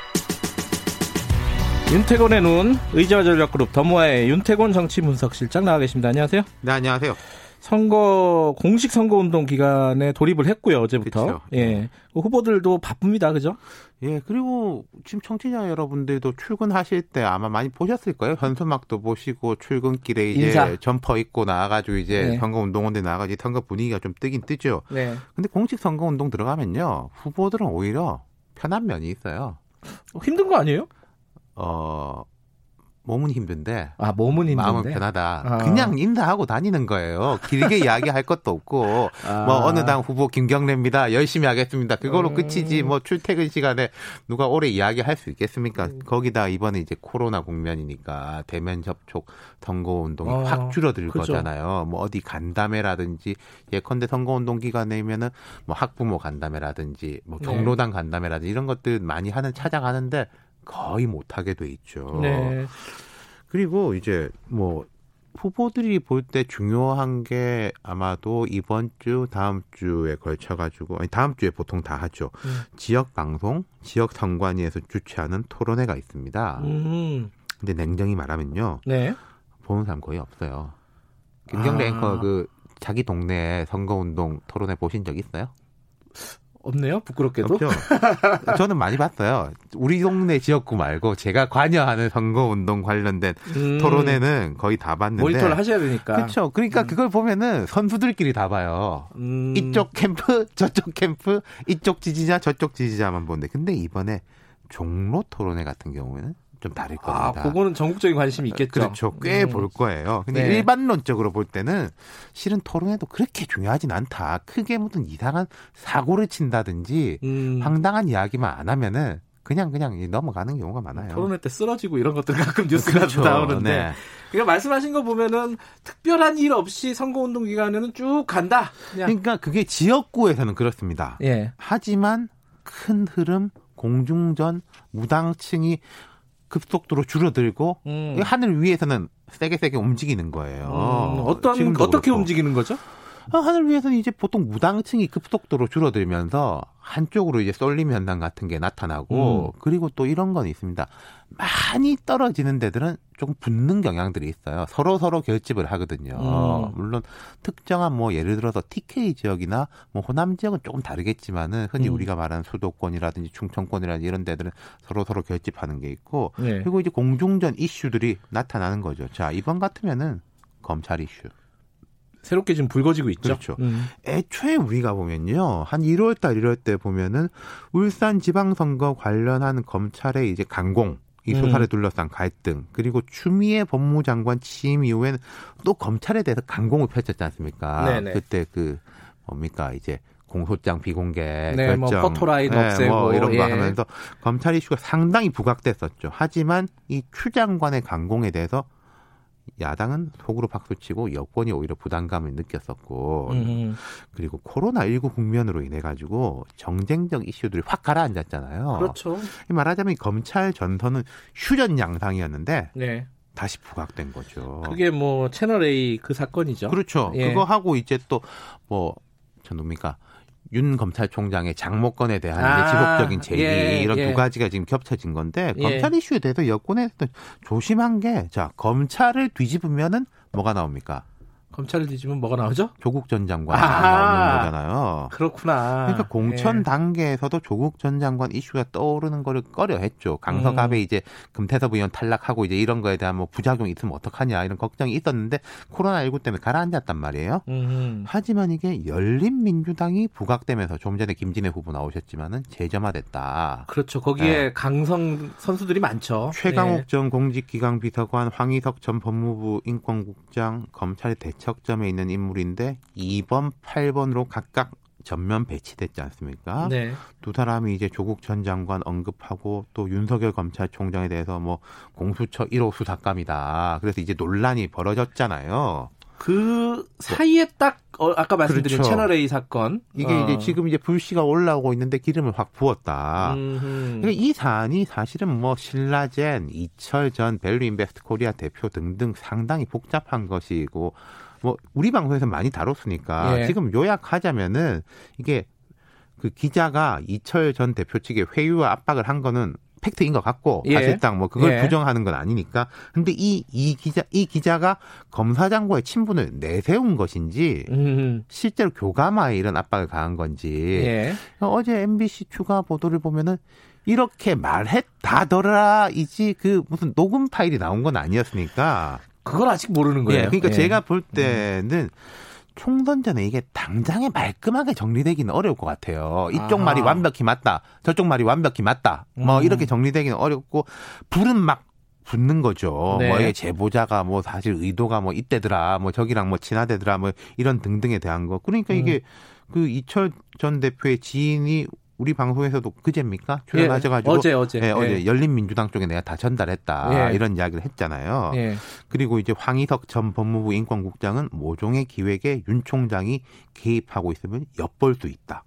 윤태곤의 눈 의자와 전략그룹 더모아의 윤태곤 정치분석실장 나와 계십니다. 안녕하세요. 네, 안녕하세요. 선거 공식 선거 운동 기간에 돌입을 했고요 어제부터. 그쵸. 예, 후보들도 바쁩니다, 그죠? 예, 그리고 지금 청취자 여러분들도 출근하실 때 아마 많이 보셨을 거예요. 현수막도 보시고 출근길에 이제 인사. 점퍼 입고 나와가지고 이제 네. 선거 운동원들 나가지 선거 분위기가 좀 뜨긴 뜨죠. 네. 근데 공식 선거 운동 들어가면요 후보들은 오히려 편한 면이 있어요. 힘든 거 아니에요? 어 몸은 힘든데 아 몸은 힘든데 마음은 편하다. 아. 그냥 인사하고 다니는 거예요. 길게 이야기할 것도 없고 아. 뭐 어느 당 후보 김경래입니다. 열심히 하겠습니다. 그걸로 음. 끝이지 뭐 출퇴근 시간에 누가 오래 이야기할 수 있겠습니까? 음. 거기다 이번에 이제 코로나 국면이니까 대면 접촉 선거 운동이 아. 확 줄어들 그죠. 거잖아요. 뭐 어디 간담회라든지 예컨대 선거 운동 기간에면은 뭐 학부모 간담회라든지 뭐 네. 경로당 간담회라든지 이런 것들 많이 하는 찾아가는데 거의 못하게 돼 있죠. 네. 그리고 이제 뭐 후보들이 볼 때 중요한 게 아마도 이번 주, 다음 주에 걸쳐가지고, 아니, 다음 주에 보통 다 하죠. 음. 지역 방송, 지역 선관위에서 주최하는 토론회가 있습니다. 음. 근데 냉정히 말하면요. 네. 보는 사람 거의 없어요. 김경래 아. 앵커 그 자기 동네 선거운동 토론회 보신 적 있어요? 없네요. 부끄럽게도. 저는 많이 봤어요. 우리 동네 지역구 말고 제가 관여하는 선거 운동 관련된 음. 토론회는 거의 다 봤는데. 모니터를 하셔야 되니까. 그렇죠. 그러니까 음. 그걸 보면은 선수들끼리 다 봐요. 음. 이쪽 캠프, 저쪽 캠프, 이쪽 지지자, 저쪽 지지자만 보는데. 근데 이번에 종로 토론회 같은 경우에는 좀 다를 아, 겁니다. 아, 그거는 전국적인 관심이 있겠죠. 그렇죠. 꽤볼 음. 거예요. 근데 네. 일반론적으로 볼 때는 실은 토론회도 그렇게 중요하진 않다. 크게 무슨 이상한 사고를 친다든지 음. 황당한 이야기만 안 하면은 그냥 그냥 넘어가는 경우가 많아요. 토론회 때 쓰러지고 이런 것들 가끔 뉴스가 그렇죠. 나오는데. 네. 그러니까 말씀하신 거 보면은 특별한 일 없이 선거운동 기간에는 쭉 간다. 그냥. 그러니까 그게 지역구에서는 그렇습니다. 예. 하지만 큰 흐름 공중전 무당층이 급속도로 줄어들고 음. 하늘 위에서는 세게 세게 움직이는 거예요. 음, 어떤 어떻게 그렇고. 움직이는 거죠? 어, 하늘 위에서는 이제 보통 무당층이 급속도로 줄어들면서 한쪽으로 이제 쏠림 현상 같은 게 나타나고 음. 그리고 또 이런 건 있습니다. 많이 떨어지는 데들은 조금 붙는 경향들이 있어요. 서로 서로 결집을 하거든요. 음. 물론 특정한 뭐 예를 들어서 TK 지역이나 뭐 호남 지역은 조금 다르겠지만은 흔히 음. 우리가 말하는 수도권이라든지 충청권이라든지 이런 데들은 서로 서로 결집하는 게 있고 네. 그리고 이제 공중전 이슈들이 나타나는 거죠. 자 이번 같으면은 검찰 이슈. 새롭게 지금 불거지고 있죠. 그렇죠. 음. 애초에 우리가 보면요. 한 1월 달 이럴 때 보면은 울산 지방선거 관련한 검찰의 이제 강공 이 소사를 음. 둘러싼 갈등 그리고 추미애 법무장관 취임 이후에는 또 검찰에 대해서 강공을 펼쳤지 않습니까? 네네. 그때 그 뭡니까 이제 공소장 비공개 네, 뭐 결정, 뭐 포토라인 네, 없애고 뭐 이런 거 예. 하면서 검찰 이슈가 상당히 부각됐었죠. 하지만 이 추 장관의 강공에 대해서 야당은 속으로 박수치고 여권이 오히려 부담감을 느꼈었고 음. 그리고 코로나19 국면으로 인해 가지고 정쟁적 이슈들이 확 가라앉았잖아요. 그렇죠. 말하자면 검찰 전선은 휴전 양상이었는데 네. 다시 부각된 거죠. 그게 뭐 채널 A 그 사건이죠. 그렇죠. 예. 그거 하고 이제 또뭐저 뭡니까 윤 검찰총장의 장모권에 대한 아, 지속적인 제기 예, 이런 예. 두 가지가 지금 겹쳐진 건데 예. 검찰 이슈에 대해서 여권에 조심한 게 자 검찰을 뒤집으면은 뭐가 나옵니까? 검찰을 뒤지면 뭐가 나오죠? 조국 전 장관이 아, 나오는 거잖아요. 그렇구나. 그러니까 공천 예. 단계에서도 조국 전 장관 이슈가 떠오르는 거를 꺼려했죠. 강서갑에 음. 이제 금태섭 의원 탈락하고 이제 이런 거에 대한 뭐 부작용이 있으면 어떡하냐 이런 걱정이 있었는데 코로나19 때문에 가라앉았단 말이에요. 음. 하지만 이게 열린민주당이 부각되면서 좀 전에 김진애 후보 나오셨지만은 재점화됐다. 그렇죠. 거기에 네. 강성 선수들이 많죠. 최강욱 네. 전 공직기강 비서관, 황희석 전 법무부 인권국장, 검찰의 대처 지점에 있는 인물인데 2번, 8번으로 각각 전면 배치됐지 않습니까? 네. 두 사람이 이제 조국 전 장관 언급하고 또 윤석열 검찰총장에 대해서 뭐 공수처 1호 수사감이다. 그래서 이제 논란이 벌어졌잖아요. 그 사이에 딱 어, 아까 말씀드린 그렇죠. 채널 A 사건 이게 어. 이제 지금 이제 불씨가 올라오고 있는데 기름을 확 부었다. 그러니까 이 사안이 사실은 뭐 신라젠, 이철 전 밸류 인베스트 코리아 대표 등등 상당히 복잡한 것이고 뭐 우리 방송에서 많이 다뤘으니까 예. 지금 요약하자면은 이게 그 기자가 이철 전 대표 측에 회유와 압박을 한 거는 팩트인 것 같고 예. 사실상 뭐 그걸 예. 부정하는 건 아니니까 근데 이이 기자 이 기자가 검사장과의 친분을 내세운 것인지 음. 실제로 교감하에 이런 압박을 가한 건지 예. 어제 MBC 추가 보도를 보면은 이렇게 말했다더라이지 그 무슨 녹음 파일이 나온 건 아니었으니까 그걸 아직 모르는 거예요. 예, 그러니까 예. 제가 볼 때는 총선 전에 이게 당장에 말끔하게 정리되기는 어려울 것 같아요. 이쪽 아하. 말이 완벽히 맞다. 저쪽 말이 완벽히 맞다. 뭐 음. 이렇게 정리되기는 어렵고 불은 막 붙는 거죠. 네. 뭐 이게 제보자가 뭐 사실 의도가 뭐 이때더라. 뭐 저기랑 뭐 친하대더라. 뭐 이런 등등에 대한 거. 그러니까 이게 음. 그 이철 전 대표의 지인이 우리 방송에서도 그제입니까? 출연하셔가지고 예, 어제 어제 예, 어제 예. 열린민주당 쪽에 내가 다 전달했다 예. 이런 이야기를 했잖아요. 예. 그리고 이제 황희석 전 법무부 인권국장은 모종의 기획에 윤 총장이 개입하고 있으면 엿볼 수 있다.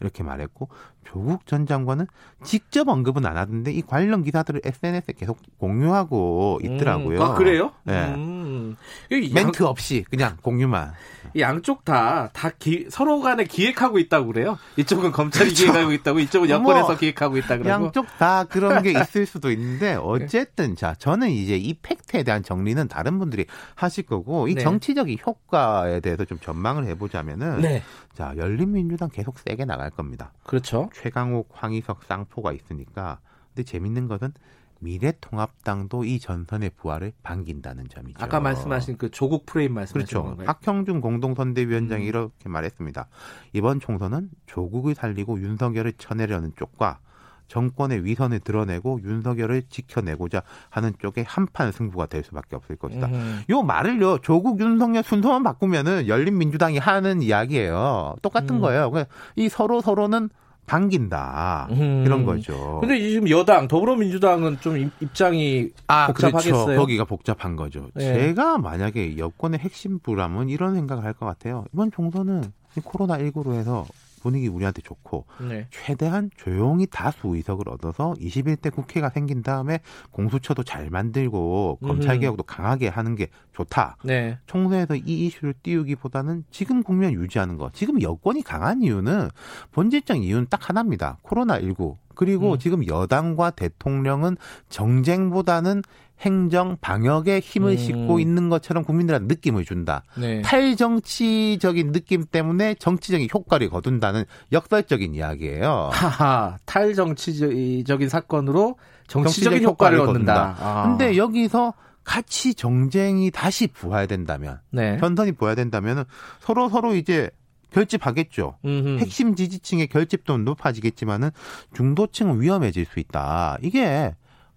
이렇게 말했고 조국 전 장관은 직접 언급은 안 하던데 이 관련 기사들을 SNS에 계속 공유하고 있더라고요. 음, 아 그래요? 네. 음. 멘트 없이 그냥 공유만. 양쪽 다, 다 기, 서로 간에 기획하고 있다고 그래요. 이쪽은 검찰이 그렇죠. 기획하고 있다고, 이쪽은 여권에서 뭐, 기획하고 있다 그러고. 양쪽 다 그런 게 있을 수도 있는데, 어쨌든, 자, 저는 이제 이 팩트에 대한 정리는 다른 분들이 하실 거고, 이 네. 정치적인 효과에 대해서 좀 전망을 해보자면은, 네. 자, 열린민주당 계속 세게 나갈 겁니다. 그렇죠. 최강욱, 황희석, 쌍포가 있으니까. 근데 재밌는 것은 미래통합당도 이 전선의 부활을 반긴다는 점이죠. 아까 말씀하신 그 조국 프레임 말씀하신 그렇죠. 건가요? 박형준 공동선대위원장이 음. 이렇게 말했습니다. 이번 총선은 조국을 살리고 윤석열을 쳐내려는 쪽과 정권의 위선을 드러내고 윤석열을 지켜내고자 하는 쪽에 한판 승부가 될 수밖에 없을 것이다. 음. 요 말을요 조국 윤석열 순서만 바꾸면은 열린민주당이 하는 이야기예요. 똑같은 음. 거예요. 이 서로 서로는 반긴다 음. 이런 거죠. 근데 지금 여당 더불어민주당은 좀 입장이 아, 복잡하겠어요. 그렇죠. 거기가 복잡한 거죠. 네. 제가 만약에 여권의 핵심부라면 이런 생각을 할 것 같아요. 이번 총선은 코로나 19로 해서 분위기 우리한테 좋고 네. 최대한 조용히 다수 의석을 얻어서 21대 국회가 생긴 다음에 공수처도 잘 만들고 검찰 개혁도 강하게 하는 게 좋다. 네. 총선에서 이 이슈를 띄우기보다는 지금 국면 유지하는 거. 지금 여권이 강한 이유는 본질적 이유는 딱 하나입니다. 코로나 19 그리고 음. 지금 여당과 대통령은 정쟁보다는 행정 방역에 힘을 음. 싣고 있는 것처럼 국민들한테 느낌을 준다. 네. 탈정치적인 느낌 때문에 정치적인 효과를 거둔다는 역설적인 이야기예요. 하하, 탈정치적인 사건으로 정치적인, 정치적 효과를, 효과를 얻는다. 아. 근데 여기서 같이 정쟁이 다시 부활된다면, 네. 전선이 부활된다면 서로 서로 이제 결집하겠죠. 음흠. 핵심 지지층의 결집도 높아지겠지만은 중도층은 위험해질 수 있다. 이게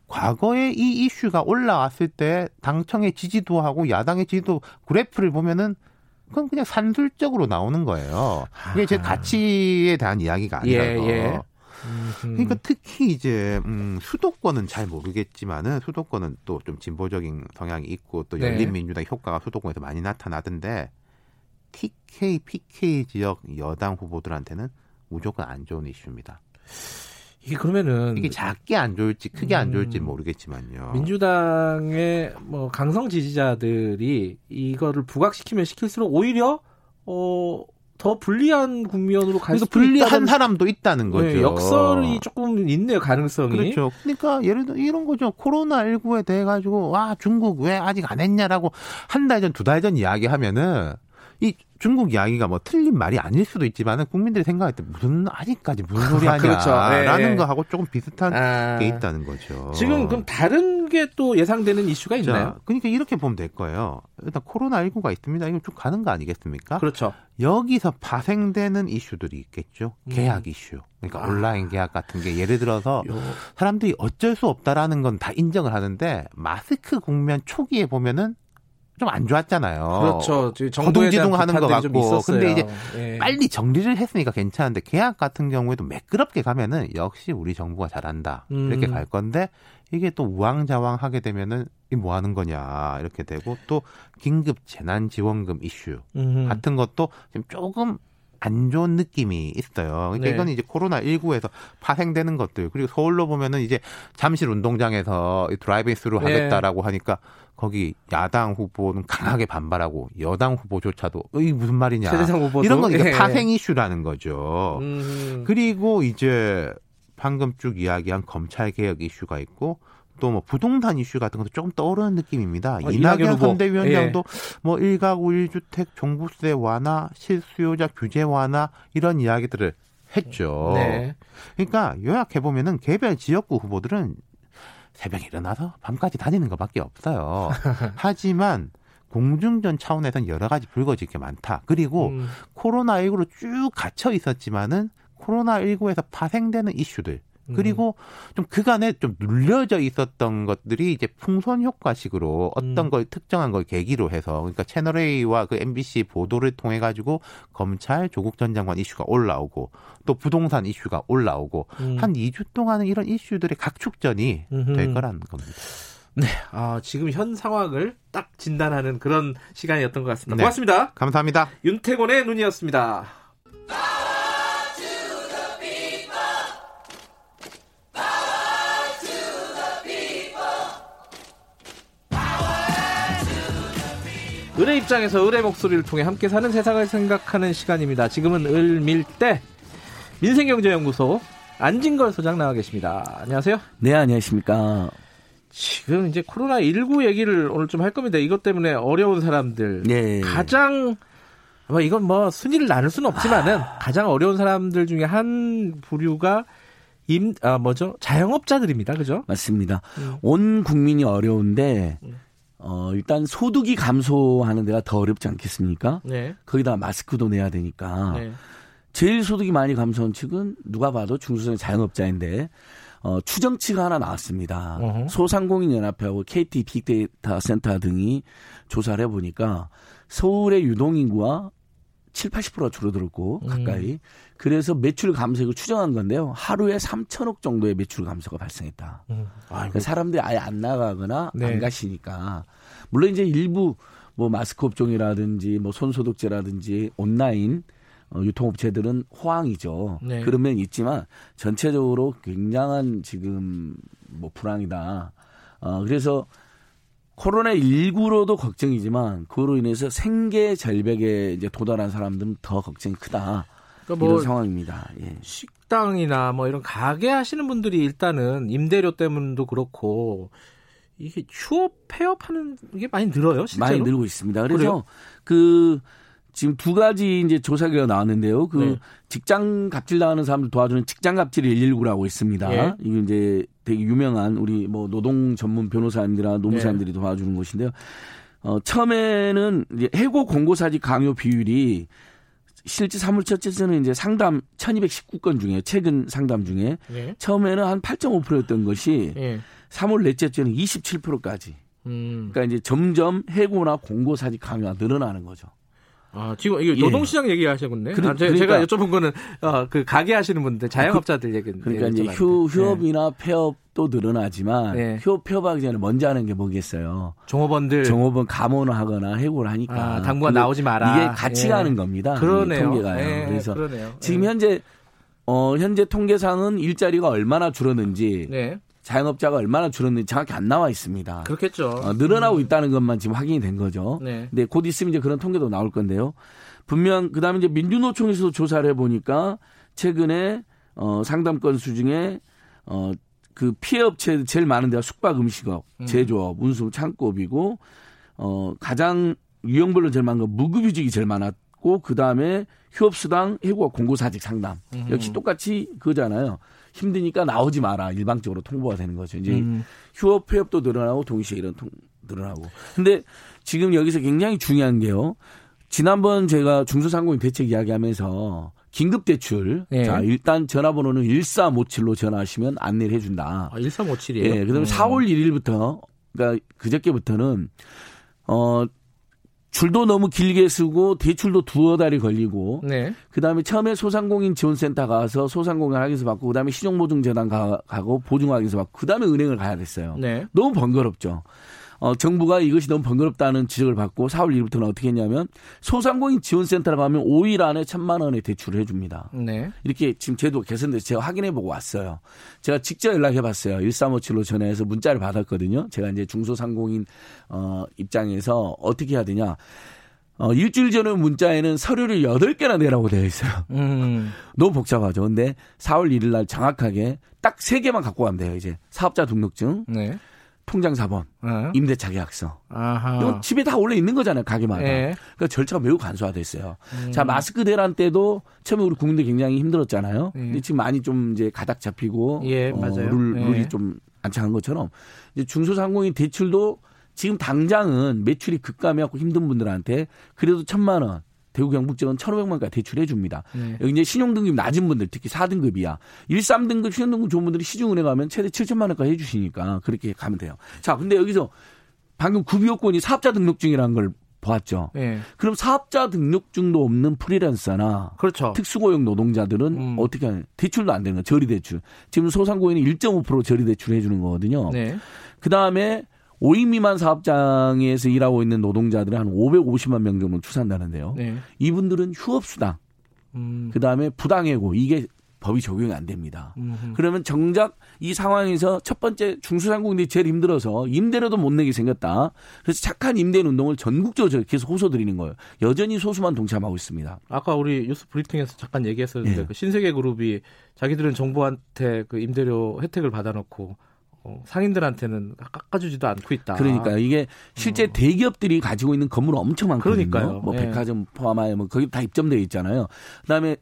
과거에 이 이슈가 올라왔을 때 당청의 지지도하고 야당의 지지도 그래프를 보면은 그건 그냥 산술적으로 나오는 거예요. 이게 제 가치에 대한 이야기가 아니라서. 예, 예. 그러니까 특히 이제 음, 수도권은 잘 모르겠지만은 수도권은 또 좀 진보적인 성향이 있고 또 네. 열린민주당 효과가 수도권에서 많이 나타나던데 TK, PK 지역 여당 후보들한테는 무조건 안 좋은 이슈입니다. 이게 그러면은 이게 작게 안 좋을지 크게 안 좋을지 음, 모르겠지만요. 민주당의 뭐 강성 지지자들이 이거를 부각시키면 시킬수록 오히려 어 더 불리한 국면으로 갈 그러니까 불리한 사람도 있다는 거죠. 네, 역설이 조금 있네요, 가능성이. 그렇죠. 그러니까 예를 들어 이런 거죠. 코로나 19에 대해 가지고 와 중국 왜 아직 안 했냐라고 한 달 전, 두 달 전 이야기하면은 이 중국 이야기가 뭐 틀린 말이 아닐 수도 있지만은 국민들이 생각할 때 무슨 아직까지 무슨 소리 하냐라는 그렇죠. 네. 거하고 조금 비슷한 아. 게 있다는 거죠. 지금 그럼 다른 게 또 예상되는 이슈가 있나요? 자, 그러니까 이렇게 보면 될 거예요. 일단 코로나 19가 있습니다. 이거 쭉 가는 거 아니겠습니까? 그렇죠. 여기서 파생되는 이슈들이 있겠죠. 음. 계약 이슈. 그러니까 아. 온라인 계약 같은 게 예를 들어서 요. 사람들이 어쩔 수 없다라는 건 다 인정을 하는데 마스크 국면 초기에 보면은 좀 안 좋았잖아요. 그렇죠. 거둥지둥 하는 것 같고. 근데 이제 예. 빨리 정리를 했으니까 괜찮은데 계약 같은 경우에도 매끄럽게 가면은 역시 우리 정부가 잘한다. 음. 이렇게 갈 건데 이게 또 우왕좌왕 하게 되면은 이 뭐 하는 거냐 이렇게 되고 또 긴급 재난 지원금 이슈 음. 같은 것도 지금 조금 안 좋은 느낌이 있어요. 그러니까 네. 이건 이제 코로나 19에서 파생되는 것들 그리고 서울로 보면은 이제 잠실 운동장에서 driving through 네. 하겠다라고 네. 하니까 거기 야당 후보는 강하게 반발하고 여당 후보조차도 이 무슨 말이냐 이런 건 이제 네. 파생 이슈라는 거죠. 음. 그리고 이제 방금 쭉 이야기한 검찰 개혁 이슈가 있고 또 뭐 부동산 이슈 같은 것도 조금 떠오르는 느낌입니다. 어, 이낙연 선대위원장도 예. 뭐 1가구 1주택 종부세 완화, 실수요자 규제 완화 이런 이야기들을 했죠. 네. 그러니까 요약해 보면은 개별 지역구 후보들은 새벽에 일어나서 밤까지 다니는 것밖에 없어요. 하지만 공중전 차원에서는 여러 가지 불거질 게 많다. 그리고 음. 코로나19로 쭉 갇혀 있었지만은 코로나19에서 파생되는 이슈들 그리고 음. 좀 그간에 좀 눌려져 있었던 것들이 이제 풍선 효과식으로 어떤 음. 걸 특정한 걸 계기로 해서 그러니까 채널 A와 그 MBC 보도를 통해 가지고 검찰 조국 전 장관 이슈가 올라오고 또 부동산 이슈가 올라오고 음. 한 2주 동안은 이런 이슈들의 각축전이 음흠. 될 거라는 겁니다. 네, 아, 지금 현 상황을 딱 진단하는 그런 시간이었던 것 같습니다. 네. 고맙습니다. 감사합니다. 윤태곤의 눈이었습니다. 을의 입장에서 을의 목소리를 통해 함께 사는 세상을 생각하는 시간입니다. 지금은 을밀대 민생경제연구소 안진걸 소장 나와 계십니다. 안녕하세요. 네, 안녕하십니까. 지금 이제 코로나19 얘기를 오늘 좀 할 겁니다. 이것 때문에 어려운 사람들. 네. 가장, 뭐 이건 뭐 순위를 나눌 수는 없지만은 아... 가장 어려운 사람들 중에 한 부류가 임, 아, 뭐죠? 자영업자들입니다. 그죠? 맞습니다. 음. 온 국민이 어려운데, 음. 어, 일단 소득이 감소하는 데가 더 어렵지 않겠습니까? 네. 거기다 마스크도 내야 되니까. 네. 제일 소득이 많이 감소한 측은 누가 봐도 중소형 자영업자인데 어, 추정치가 하나 나왔습니다. 어허. 소상공인연합회하고 KT 빅데이터 센터 등이 조사를 해보니까 서울의 유동인구와 7, 80%가 줄어들었고 음. 가까이. 음. 그래서 매출 감소액을 추정한 건데요. 하루에 3천억 정도의 매출 감소가 발생했다. 음. 그러니까 사람들이 아예 안 나가거나 네. 안 가시니까 물론 이제 일부 뭐 마스크 업종이라든지 뭐 손소독제라든지 온라인 어, 유통업체들은 호황이죠. 네. 그런 면이 있지만 전체적으로 굉장한 지금 뭐 불황이다. 어, 그래서 코로나19로도 걱정이지만 그로 인해서 생계 절벽에 이제 도달한 사람들은 더 걱정이 크다. 그러니까 뭐 이런 상황입니다. 예. 식당이나 뭐 이런 가게 하시는 분들이 일단은 임대료 때문도 그렇고 이게 휴업 폐업하는 게 많이 늘어요. 실제로? 많이 늘고 있습니다. 그래서 그래요? 그 지금 두 가지 이제 조사 결과 나왔는데요. 그 네. 직장 갑질 당하는 사람들 도와주는 직장 갑질 119라고 있습니다. 예. 이게 이제 되게 유명한 우리 뭐 노동 전문 변호사님들이나 노무사님들이 예. 도와주는 곳인데요. 어, 처음에는 이제 해고 공고사직 강요 비율이 실제 사물처째에서는 이제 상담 1219건 중에 최근 상담 중에 예. 처음에는 한 8.5%였던 것이 예. 3월 넷째 주에는 27%까지. 음. 그러니까 이제 점점 해고나 공고사직 강요가 늘어나는 거죠. 아, 지금 이게 예. 노동시장 예. 얘기하셨군요. 그러, 아, 제가, 그러니까, 여쭤본 거는 어, 그 가게 하시는 분들, 자영업자들 얘기 그러니까 이제 휴, 휴업이나 네. 폐업도 늘어나지만 네. 휴업 폐업하기 전에 먼저 하는 게 뭐겠어요? 종업원들 종업원 감원을 하거나 해고를 하니까 아, 당분간 나오지 마라. 이게 같이 예. 가는 겁니다. 그러네요. 통계가요. 예, 그래서 그러네요. 지금 현재 어, 현재 통계상은 일자리가 얼마나 줄었는지 네. 자영업자가 얼마나 줄었는지 정확히 안 나와 있습니다. 그렇겠죠. 어, 늘어나고 음. 있다는 것만 지금 확인이 된 거죠. 네. 근데 곧 있으면 이제 그런 통계도 나올 건데요. 분명 그다음에 이제 민주노총에서도 조사를 해 보니까 최근에 어 상담 건수 중에 어 그 피해 업체 제일 많은 데가 숙박 음식업, 음. 제조업, 운수 창고업이고 어 가장 유형별로 제일 많은 건 무급휴직이 제일 많았고 그다음에 휴업수당, 해고와 공고사직 상담. 음. 역시 똑같이 그거잖아요. 힘드니까 나오지 마라. 일방적으로 통보가 되는 거죠. 이제 음. 휴업 폐업도 늘어나고 동시에 이런 통 늘어나고. 근데 지금 여기서 굉장히 중요한 게요. 지난번 제가 중소상공인 대책 이야기하면서 긴급 대출. 네. 자, 일단 전화번호는 1357로 전화하시면 안내를 해 준다. 아, 1357이에요? 예. 네, 그다음에 음. 4월 1일부터, 그러니까 그저께부터는, 어, 줄도 너무 길게 쓰고 대출도 두어 달이 걸리고 네. 그다음에 처음에 소상공인 지원센터 가서 소상공인 확인서 받고 그다음에 신용보증재단 가, 고 보증 확인서 받고 그다음에 은행을 가야 됐어요. 네. 너무 번거롭죠. 어, 정부가 이것이 너무 번거롭다는 지적을 받고 4월 1일부터는 어떻게 했냐면 소상공인 지원센터로 가면 5일 안에 천만 원의 대출을 해줍니다. 네. 이렇게 지금 제도 개선돼서 제가 확인해보고 왔어요. 제가 직접 연락해봤어요. 1357로 전화해서 문자를 받았거든요. 제가 이제 중소상공인 어, 입장에서 어떻게 해야 되냐. 어, 일주일 전에 문자에는 서류를 8개나 내라고 되어 있어요. 음. 너무 복잡하죠. 근데 4월 1일 날 정확하게 딱 3개만 갖고 가면 돼요, 이제. 사업자 등록증. 네. 통장 4번, 네. 임대차 계약서. 이건 집에 다 원래 있는 거잖아요, 가게마다. 네. 그러니까 절차가 매우 간소화됐어요. 음. 자, 마스크 대란 때도 처음에 우리 국민들 굉장히 힘들었잖아요. 네. 근데 지금 많이 좀 이제 가닥 잡히고 예, 어, 맞아요. 룰, 네. 룰이 좀 안착한 것처럼 이제 중소상공인 대출도 지금 당장은 매출이 급감해갖고 힘든 분들한테 그래도 천만 원, 대구 경북지원 1,500만까지 대출해 줍니다. 네. 여기 이제 신용등급 낮은 분들 특히 4등급이야. 1, 3등급 신용등급 좋은 분들이 시중은행 가면 최대 7천만 원까지 해 주시니까 그렇게 가면 돼요. 자, 근데 여기서 방금 구비요건이 사업자 등록증이라는 걸 보았죠. 네. 그럼 사업자 등록증도 없는 프리랜서나 그렇죠. 특수고용 노동자들은 음. 어떻게 하냐? 대출도 안 되는 거예요. 저리 대출. 지금 소상공인이 1.5% 저리 대출 해 주는 거거든요. 네. 그 다음에 5인 미만 사업장에서 일하고 있는 노동자들은 한 550만 명 정도 추산다는데요. 네. 이분들은 휴업수당, 음. 그 다음에 부당해고 이게 법이 적용이 안 됩니다. 음흠. 그러면 정작 이 상황에서 첫 번째 중소상공인들이 제일 힘들어서 임대료도 못 내게 생겼다. 그래서 착한 임대 운동을 전국적으로 계속 호소드리는 거예요. 여전히 소수만 동참하고 있습니다. 아까 우리 뉴스 브리핑에서 잠깐 얘기했었는데 네. 그 신세계 그룹이 자기들은 정부한테 그 임대료 혜택을 받아놓고 어, 상인들한테는 깎아주지도 않고 있다. 그러니까 이게 실제 어. 대기업들이 가지고 있는 건물 엄청 많거든요. 그러니까요. 뭐 예. 백화점 포함하여 뭐 거기 다 입점되어 있잖아요. 그다음에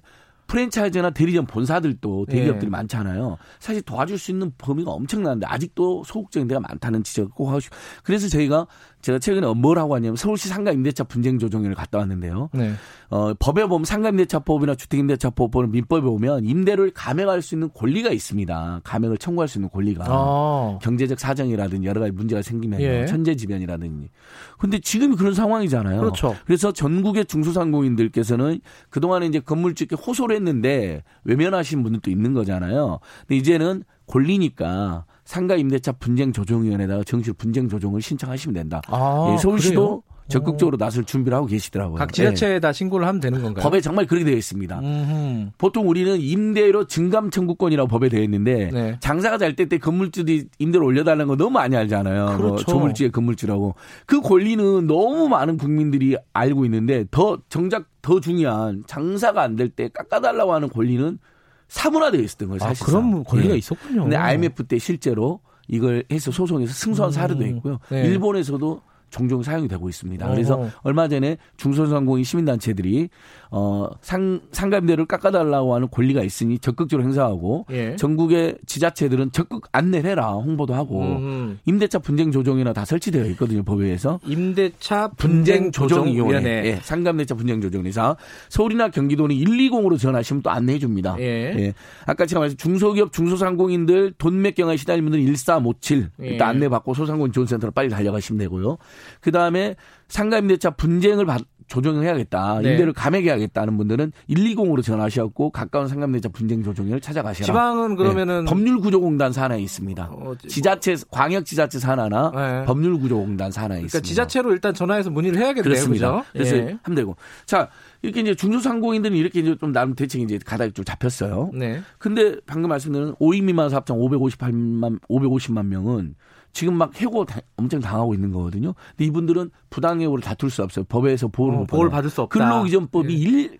프랜차이즈나 대리점 본사들도 대기업들이 네. 많잖아요. 사실 도와줄 수 있는 범위가 엄청난데 아직도 소극적인 데가 많다는 지적을 꼭 하고 싶. 그래서 저희가 제가 최근에 뭘 하고 왔냐면 서울시 상가 임대차 분쟁 조정위를 갔다 왔는데요. 네. 어, 법에 보면 상가 임대차법이나 주택 임대차법은 민법에 보면 임대를 감액할 수 있는 권리가 있습니다. 감액을 청구할 수 있는 권리가 아. 경제적 사정이라든지 여러 가지 문제가 생기면 예. 천재지변이라든지. 근데 지금이 그런 상황이잖아요. 그렇죠. 그래서 전국의 중소상공인들께서는 그동안에 이제 건물주께 호소를 했는데 외면하신 분들도 있는 거잖아요. 근데 이제는 권리니까 상가 임대차 분쟁 조정위원회에다가 정식 분쟁 조정을 신청하시면 된다. 아, 예, 서울시도 그래요? 적극적으로 나설 준비를 하고 계시더라고요. 각 지자체에다 네. 신고를 하면 되는 건가요? 법에 정말 그렇게 되어 있습니다. 음흠. 보통 우리는 임대료 증감 청구권이라고 법에 되어 있는데 네. 장사가 잘 때 때 건물주들이 임대료 올려달라는 거 너무 많이 알잖아요. 뭐 그렇죠. 뭐 조물주의 건물주라고. 그 권리는 너무 많은 국민들이 알고 있는데 더 정작 더 중요한 장사가 안 될 때 깎아달라고 하는 권리는 사문화되어 있었던 거예요. 사실. 아, 그런 권리가 네. 있었군요. 근데 IMF 때 실제로 이걸 해서 소송에서 승소한 사례도 음. 있고요. 네. 일본에서도 종종 사용이 되고 있습니다. 그래서 어허. 얼마 전에 중소상공인 시민단체들이 어, 상, 상감대를 깎아달라고 하는 권리가 있으니 적극적으로 행사하고 예. 전국의 지자체들은 적극 안내를 해라 홍보도 하고 음. 임대차 분쟁 조정이나 다 설치되어 있거든요 법에서 임대차 분쟁 조정위원회 예, 상감대차 분쟁 조정에서 서울이나 경기도는 120으로 전화하시면 또 안내해 줍니다. 예. 예. 아까 제가 말씀 중소기업 중소상공인들 돈몇 경에 시달리는 분들 1357 예. 일단 안내 받고 소상공인 지원센터로 빨리 달려가시면 되고요. 그 다음에 상가임대차 분쟁을 받, 조정을 해야겠다. 네. 임대를 감액해야겠다는 분들은 120으로 전화하셨고 가까운 상감대차 분쟁 조정위를 찾아가시라. 지방은 그러면은 네. 법률구조공단 산하에 있습니다. 어, 지자체 광역 지자체 산하나 네. 법률구조공단 산하에 그러니까 있습니다. 지자체로 일단 전화해서 문의를 해야겠네요. 그렇습니다. 그렇죠? 그래서 예. 하면 되고 자 이렇게 이제 중소상공인들은 이렇게 이제 좀 나름 대책이 이제 가닥이 좀 잡혔어요. 네. 근데 방금 말씀드린 5인 미만 사업장 558만 550만 명은 지금 막 해고 다, 엄청 당하고 있는 거거든요. 근데 이분들은 부당해고를 다툴 수 없어요. 법에서 보호를 어, 보호를 받을 수 없다. 근로기준법이 네. 일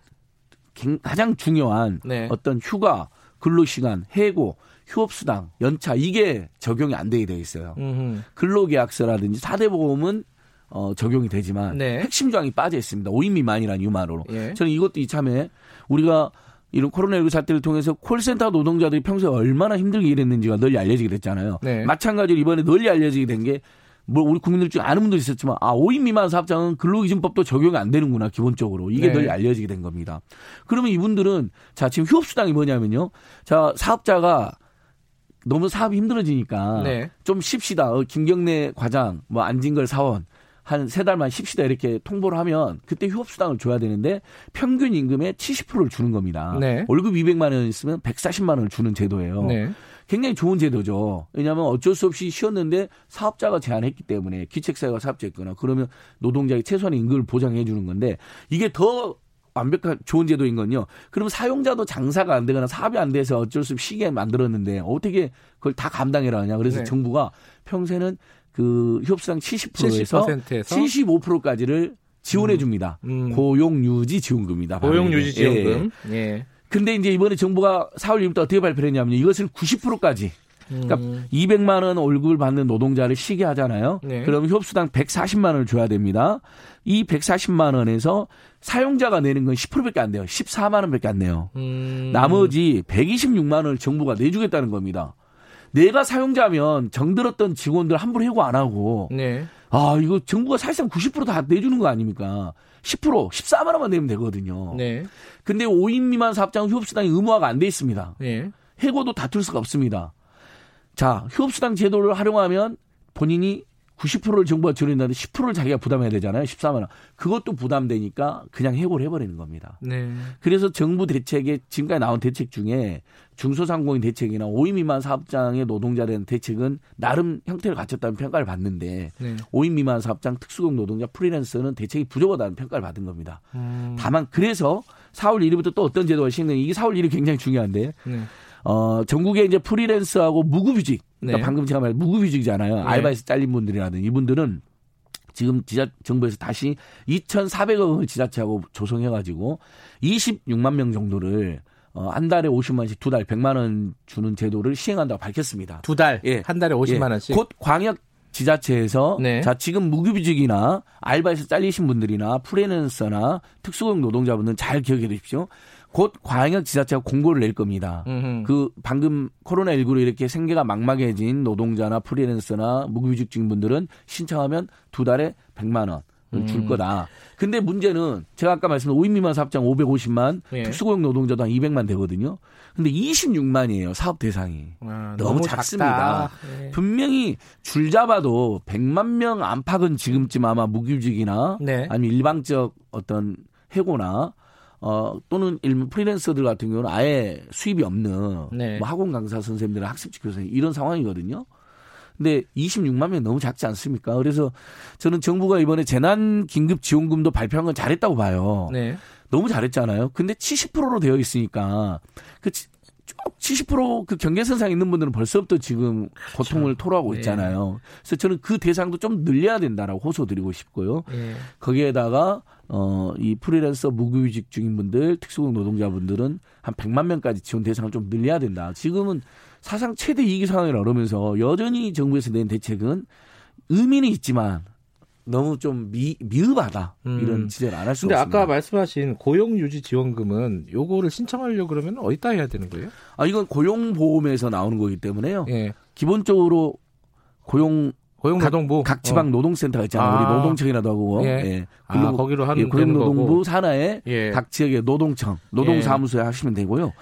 가장 중요한 네. 어떤 휴가, 근로시간, 해고, 휴업수당, 연차 이게 적용이 안 되게 돼 있어요. 음흠. 근로계약서라든지 사대보험은 어, 적용이 되지만 네. 핵심 조항이 빠져 있습니다. 5인 미만이라는 이유만으로. 예. 저는 이것도 이참에 우리가 이런 코로나19 사태를 통해서 콜센터 노동자들이 평소에 얼마나 힘들게 일했는지가 널리 알려지게 됐잖아요. 네. 마찬가지로 이번에 널리 알려지게 된 게 뭐 우리 국민들 중에 아는 분도 있었지만 아 5인 미만 사업장은 근로기준법도 적용이 안 되는구나 기본적으로 이게 네. 널리 알려지게 된 겁니다. 그러면 이분들은 자 지금 휴업수당이 뭐냐면요. 자 사업자가 너무 사업이 힘들어지니까 네. 좀 쉽시다. 어, 김경래 과장, 뭐 안진걸 사원 한 세 달만 쉽시다 이렇게 통보를 하면 그때 휴업수당을 줘야 되는데 평균 임금의 70%를 주는 겁니다. 네. 월급 200만 원 있으면 140만 원을 주는 제도예요. 네. 굉장히 좋은 제도죠. 왜냐하면 어쩔 수 없이 쉬었는데 사업자가 제안했기 때문에 기책사유가 사업자였거나 그러면 노동자의 최소한의 임금을 보장해 주는 건데 이게 더 완벽한 좋은 제도인 건요. 그럼 사용자도 장사가 안 되거나 사업이 안 돼서 어쩔 수 없이 쉬게 만들었는데 어떻게 그걸 다 감당해라 하냐. 그래서 네. 정부가 평소에는 그 휴업수당 70%에서 70%에서 75%까지를 지원해 음. 줍니다. 음. 고용 유지 지원금입니다. 고용 유지 지원금. 예. 예. 근데 이제 이번에 정부가 4월 1일부터 어떻게 발표를 했냐면 이것을 90%까지 그러니까 음. 200만 원 월급을 받는 노동자를 쉬게 하잖아요. 네. 그러면 협수당 140만 원을 줘야 됩니다. 이 140만 원에서 사용자가 내는 건 10%밖에 안 돼요. 14만 원밖에 안 내요. 음. 나머지 126만 원을 정부가 내주겠다는 겁니다. 내가 사용자면 정들었던 직원들 함부로 해고 안 하고 네. 아 이거 정부가 사실상 90%다 내주는 거 아닙니까? 10% 14만 원만 내면 되거든요. 네. 근데 5인 미만 사업장 휴업수당이 의무화가 안 돼 있습니다. 네. 해고도 다툴 수가 없습니다. 자, 휴업수당 제도를 활용하면 본인이 90%를 정부가 지원한다는데 10%를 자기가 부담해야 되잖아요. 14만 원. 그것도 부담되니까 그냥 해고를 해버리는 겁니다. 네. 그래서 정부 대책에 지금까지 나온 대책 중에 중소상공인 대책이나 5인 미만 사업장의 노동자에 대한 대책은 나름 형태를 갖췄다는 평가를 받는데 네. 5인 미만 사업장 특수공 노동자 프리랜서는 대책이 부족하다는 평가를 받은 겁니다. 음. 다만 그래서 4월 1일부터 또 어떤 제도가 시행되는 이게 4월 1일이 굉장히 중요한데 네. 어, 전국에 이제 프리랜서하고 무급휴직, 그러니까 네. 방금 제가 말한 무급휴직이잖아요. 네. 알바에서 잘린 분들이라든 이분들은 지금 지자 정부에서 다시 2,400억 원을 지자체하고 조성해 가지고 26만 명 정도를 어, 한 달에 50만 원씩 두 달 100만 원 주는 제도를 시행한다고 밝혔습니다. 두 달? 예. 한 달에 50만 예. 원씩? 곧 광역 지자체에서 네. 자 지금 무급휴직이나 알바에서 잘리신 분들이나 프리랜서나 특수고용 노동자분들 잘 기억해 두십시오. 곧 광역 지자체가 공고를 낼 겁니다. 음흠. 그 방금 코로나19로 이렇게 생계가 막막해진 노동자나 프리랜서나 무급휴직 중분들은 신청하면 두 달에 100만 원. 줄 음. 거다. 근데 문제는 제가 아까 말씀드린 5인 미만 사업장 550만, 예. 특수고용 노동자도 한 200만 되거든요. 근데 26만이에요, 사업 대상이. 아, 너무, 너무, 작습니다. 예. 분명히 줄 잡아도 100만 명 안팎은 지금쯤 아마 무급직이나 네. 아니면 일방적 어떤 해고나 어, 또는 일부 프리랜서들 같은 경우는 아예 수입이 없는 네. 뭐 학원 강사 선생님들, 학습지 교사님 이런 상황이거든요. 근데 26만 명이 너무 작지 않습니까? 그래서 저는 정부가 이번에 재난 긴급 지원금도 발표한 건 잘했다고 봐요. 네. 너무 잘했잖아요. 근데 70%로 되어 있으니까 그 70%그 경계선상 있는 분들은 벌써부터 지금 고통을 그렇죠. 토로하고 네. 있잖아요. 그래서 저는 그 대상도 좀 늘려야 된다라고 호소드리고 싶고요. 네. 거기에다가 어, 이 프리랜서 무급휴직 중인 분들, 특수고용 노동자분들은 한 100만 명까지 지원 대상을 좀 늘려야 된다. 지금은 사상 최대 위기 상황을 얻으면서 여전히 정부에서 낸 대책은 의미는 있지만 너무 좀 미, 미흡하다 이런 음. 지적을 안 할 수가 근데 없습니다. 아까 말씀하신 고용유지 지원금은 요거를 신청하려고 그러면 어디다 해야 되는 거예요? 아 이건 고용보험에서 나오는 거기 때문에요. 예. 기본적으로 고용 고용노동부 각, 각 지방 어. 노동센터가 있잖아요. 아. 우리 노동청이라도 하고 예. 예. 근로, 아, 거기로 하는 예, 고용노동부 산하에 예. 각 지역의 노동청, 노동사무소에 예. 하시면 되고요.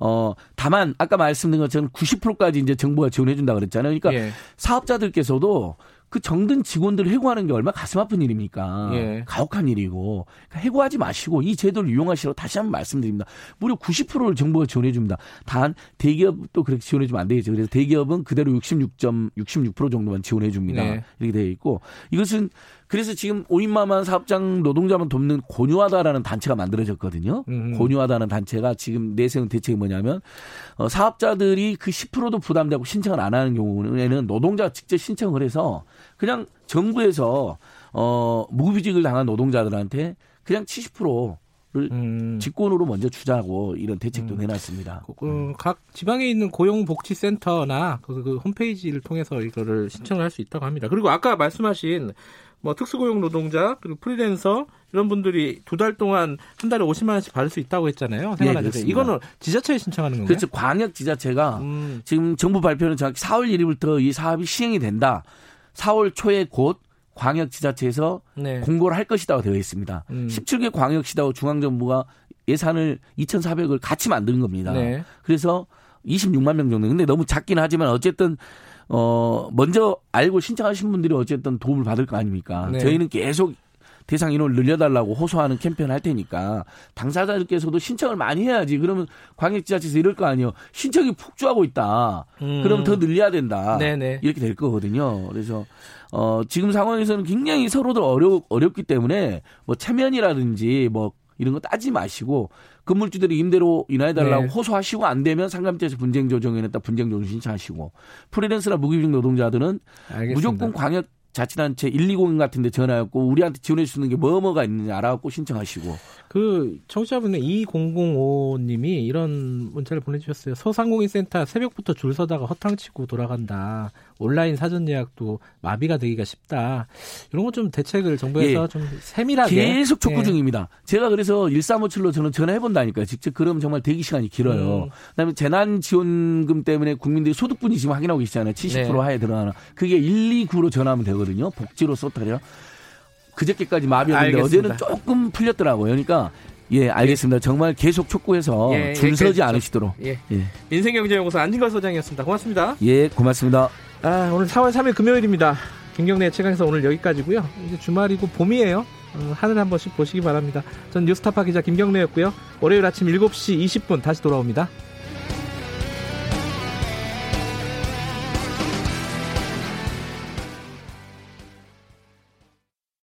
어, 다만 아까 말씀드린 것처럼 90%까지 이제 정부가 지원해 준다 그랬잖아요. 그러니까 예. 사업자들께서도 그 정든 직원들을 해고하는 게 얼마나 가슴 아픈 일입니까? 예. 가혹한 일이고. 그러니까 해고하지 마시고 이 제도를 이용하시라고 다시 한번 말씀드립니다. 무려 90%를 정부가 지원해 줍니다. 단 대기업도 그렇게 지원해 주면 안 되겠죠. 그래서 대기업은 그대로 66.66% 정도만 지원해 줍니다. 네. 이렇게 되어 있고 이것은 그래서 지금 오인마만 사업장 노동자만 돕는 고유하다라는 단체가 만들어졌거든요. 음. 고유하다는 단체가 지금 내세운 대책이 뭐냐면 어, 사업자들이 그 10%도 부담되고 신청을 안 하는 경우에는 노동자가 직접 신청을 해서 그냥 정부에서 어, 무급이직을 당한 노동자들한테 그냥 70%를 음. 직권으로 먼저 주자고 이런 대책도 음. 내놨습니다. 그, 그, 각 지방에 있는 고용복지센터나 그, 그 홈페이지를 통해서 이거를 신청을 할 수 있다고 합니다. 그리고 아까 말씀하신 뭐 특수고용 노동자 그리고 프리랜서 이런 분들이 두 달 동안 한 달에 50만 원씩 받을 수 있다고 했잖아요. 생활하는데 네, 이거는 지자체에 신청하는 건가요? 그렇죠. 광역 지자체가 음. 지금 정부 발표는 정확히 4월 1일부터 이 사업이 시행이 된다. 4월 초에 곧 광역 지자체에서 네. 공고를 할 것이라고 되어 있습니다. 음. 17개 광역시다고 중앙정부가 예산을 2,400을 같이 만드는 겁니다. 네. 그래서 26만 명 정도. 근데 너무 작긴 하지만 어쨌든 어 먼저 알고 신청하신 분들이 어쨌든 도움을 받을 거 아닙니까? 네. 저희는 계속 대상 인원을 늘려달라고 호소하는 캠페인 할 테니까 당사자들께서도 신청을 많이 해야지. 그러면 광역지자체에서 이럴 거 아니에요. 신청이 폭주하고 있다. 음. 그럼 더 늘려야 된다. 네네. 이렇게 될 거거든요. 그래서 어 지금 상황에서는 굉장히 서로들 어려 어렵기 때문에 뭐 체면이라든지 뭐 이런 거 따지 마시고 건물주들이 임대로 인하해달라고 네. 호소하시고 안 되면 상감자에서 분쟁 조정에냈다 분쟁 조정 신청하시고 프리랜서나 무급직 노동자들은 알겠습니다. 무조건 광역 자치단체 120 같은 데 전화했고 우리한테 지원해 주는 게 뭐뭐가 있느냐 알아갖고 신청하시고 그 청취자분의 2005님이 이런 문자를 보내주셨어요. 소상공인 센터 새벽부터 줄 서다가 허탕치고 돌아간다. 온라인 사전 예약도 마비가 되기가 쉽다. 이런 것 좀 대책을 정부에서 예. 좀 세밀하게 계속 촉구 예. 중입니다. 제가 그래서 1357로 저는 전화해 본다니까요. 직접 그럼 정말 대기 시간이 길어요. 음. 그다음에 재난 지원금 때문에 국민들이 소득분이 지금 확인하고 계시잖아요. 70% 네. 하에 들어가나. 그게 129로 전화하면 되거든요. 복지로 썼다려. 그저께까지 마비였는데 어제는 조금 풀렸더라고요. 그러니까 예, 알겠습니다. 예. 정말 계속 촉구해서 예, 줄 서지 않으시도록. 예. 예. 민생경제연구소 안진걸 소장이었습니다. 고맙습니다. 예, 고맙습니다. 아, 오늘 4월 3일 금요일입니다. 김경래 최강에서 오늘 여기까지고요. 이제 주말이고 봄이에요. 어, 하늘 한 번씩 보시기 바랍니다. 전 뉴스타파 기자 김경래였고요. 월요일 아침 7시 20분 다시 돌아옵니다.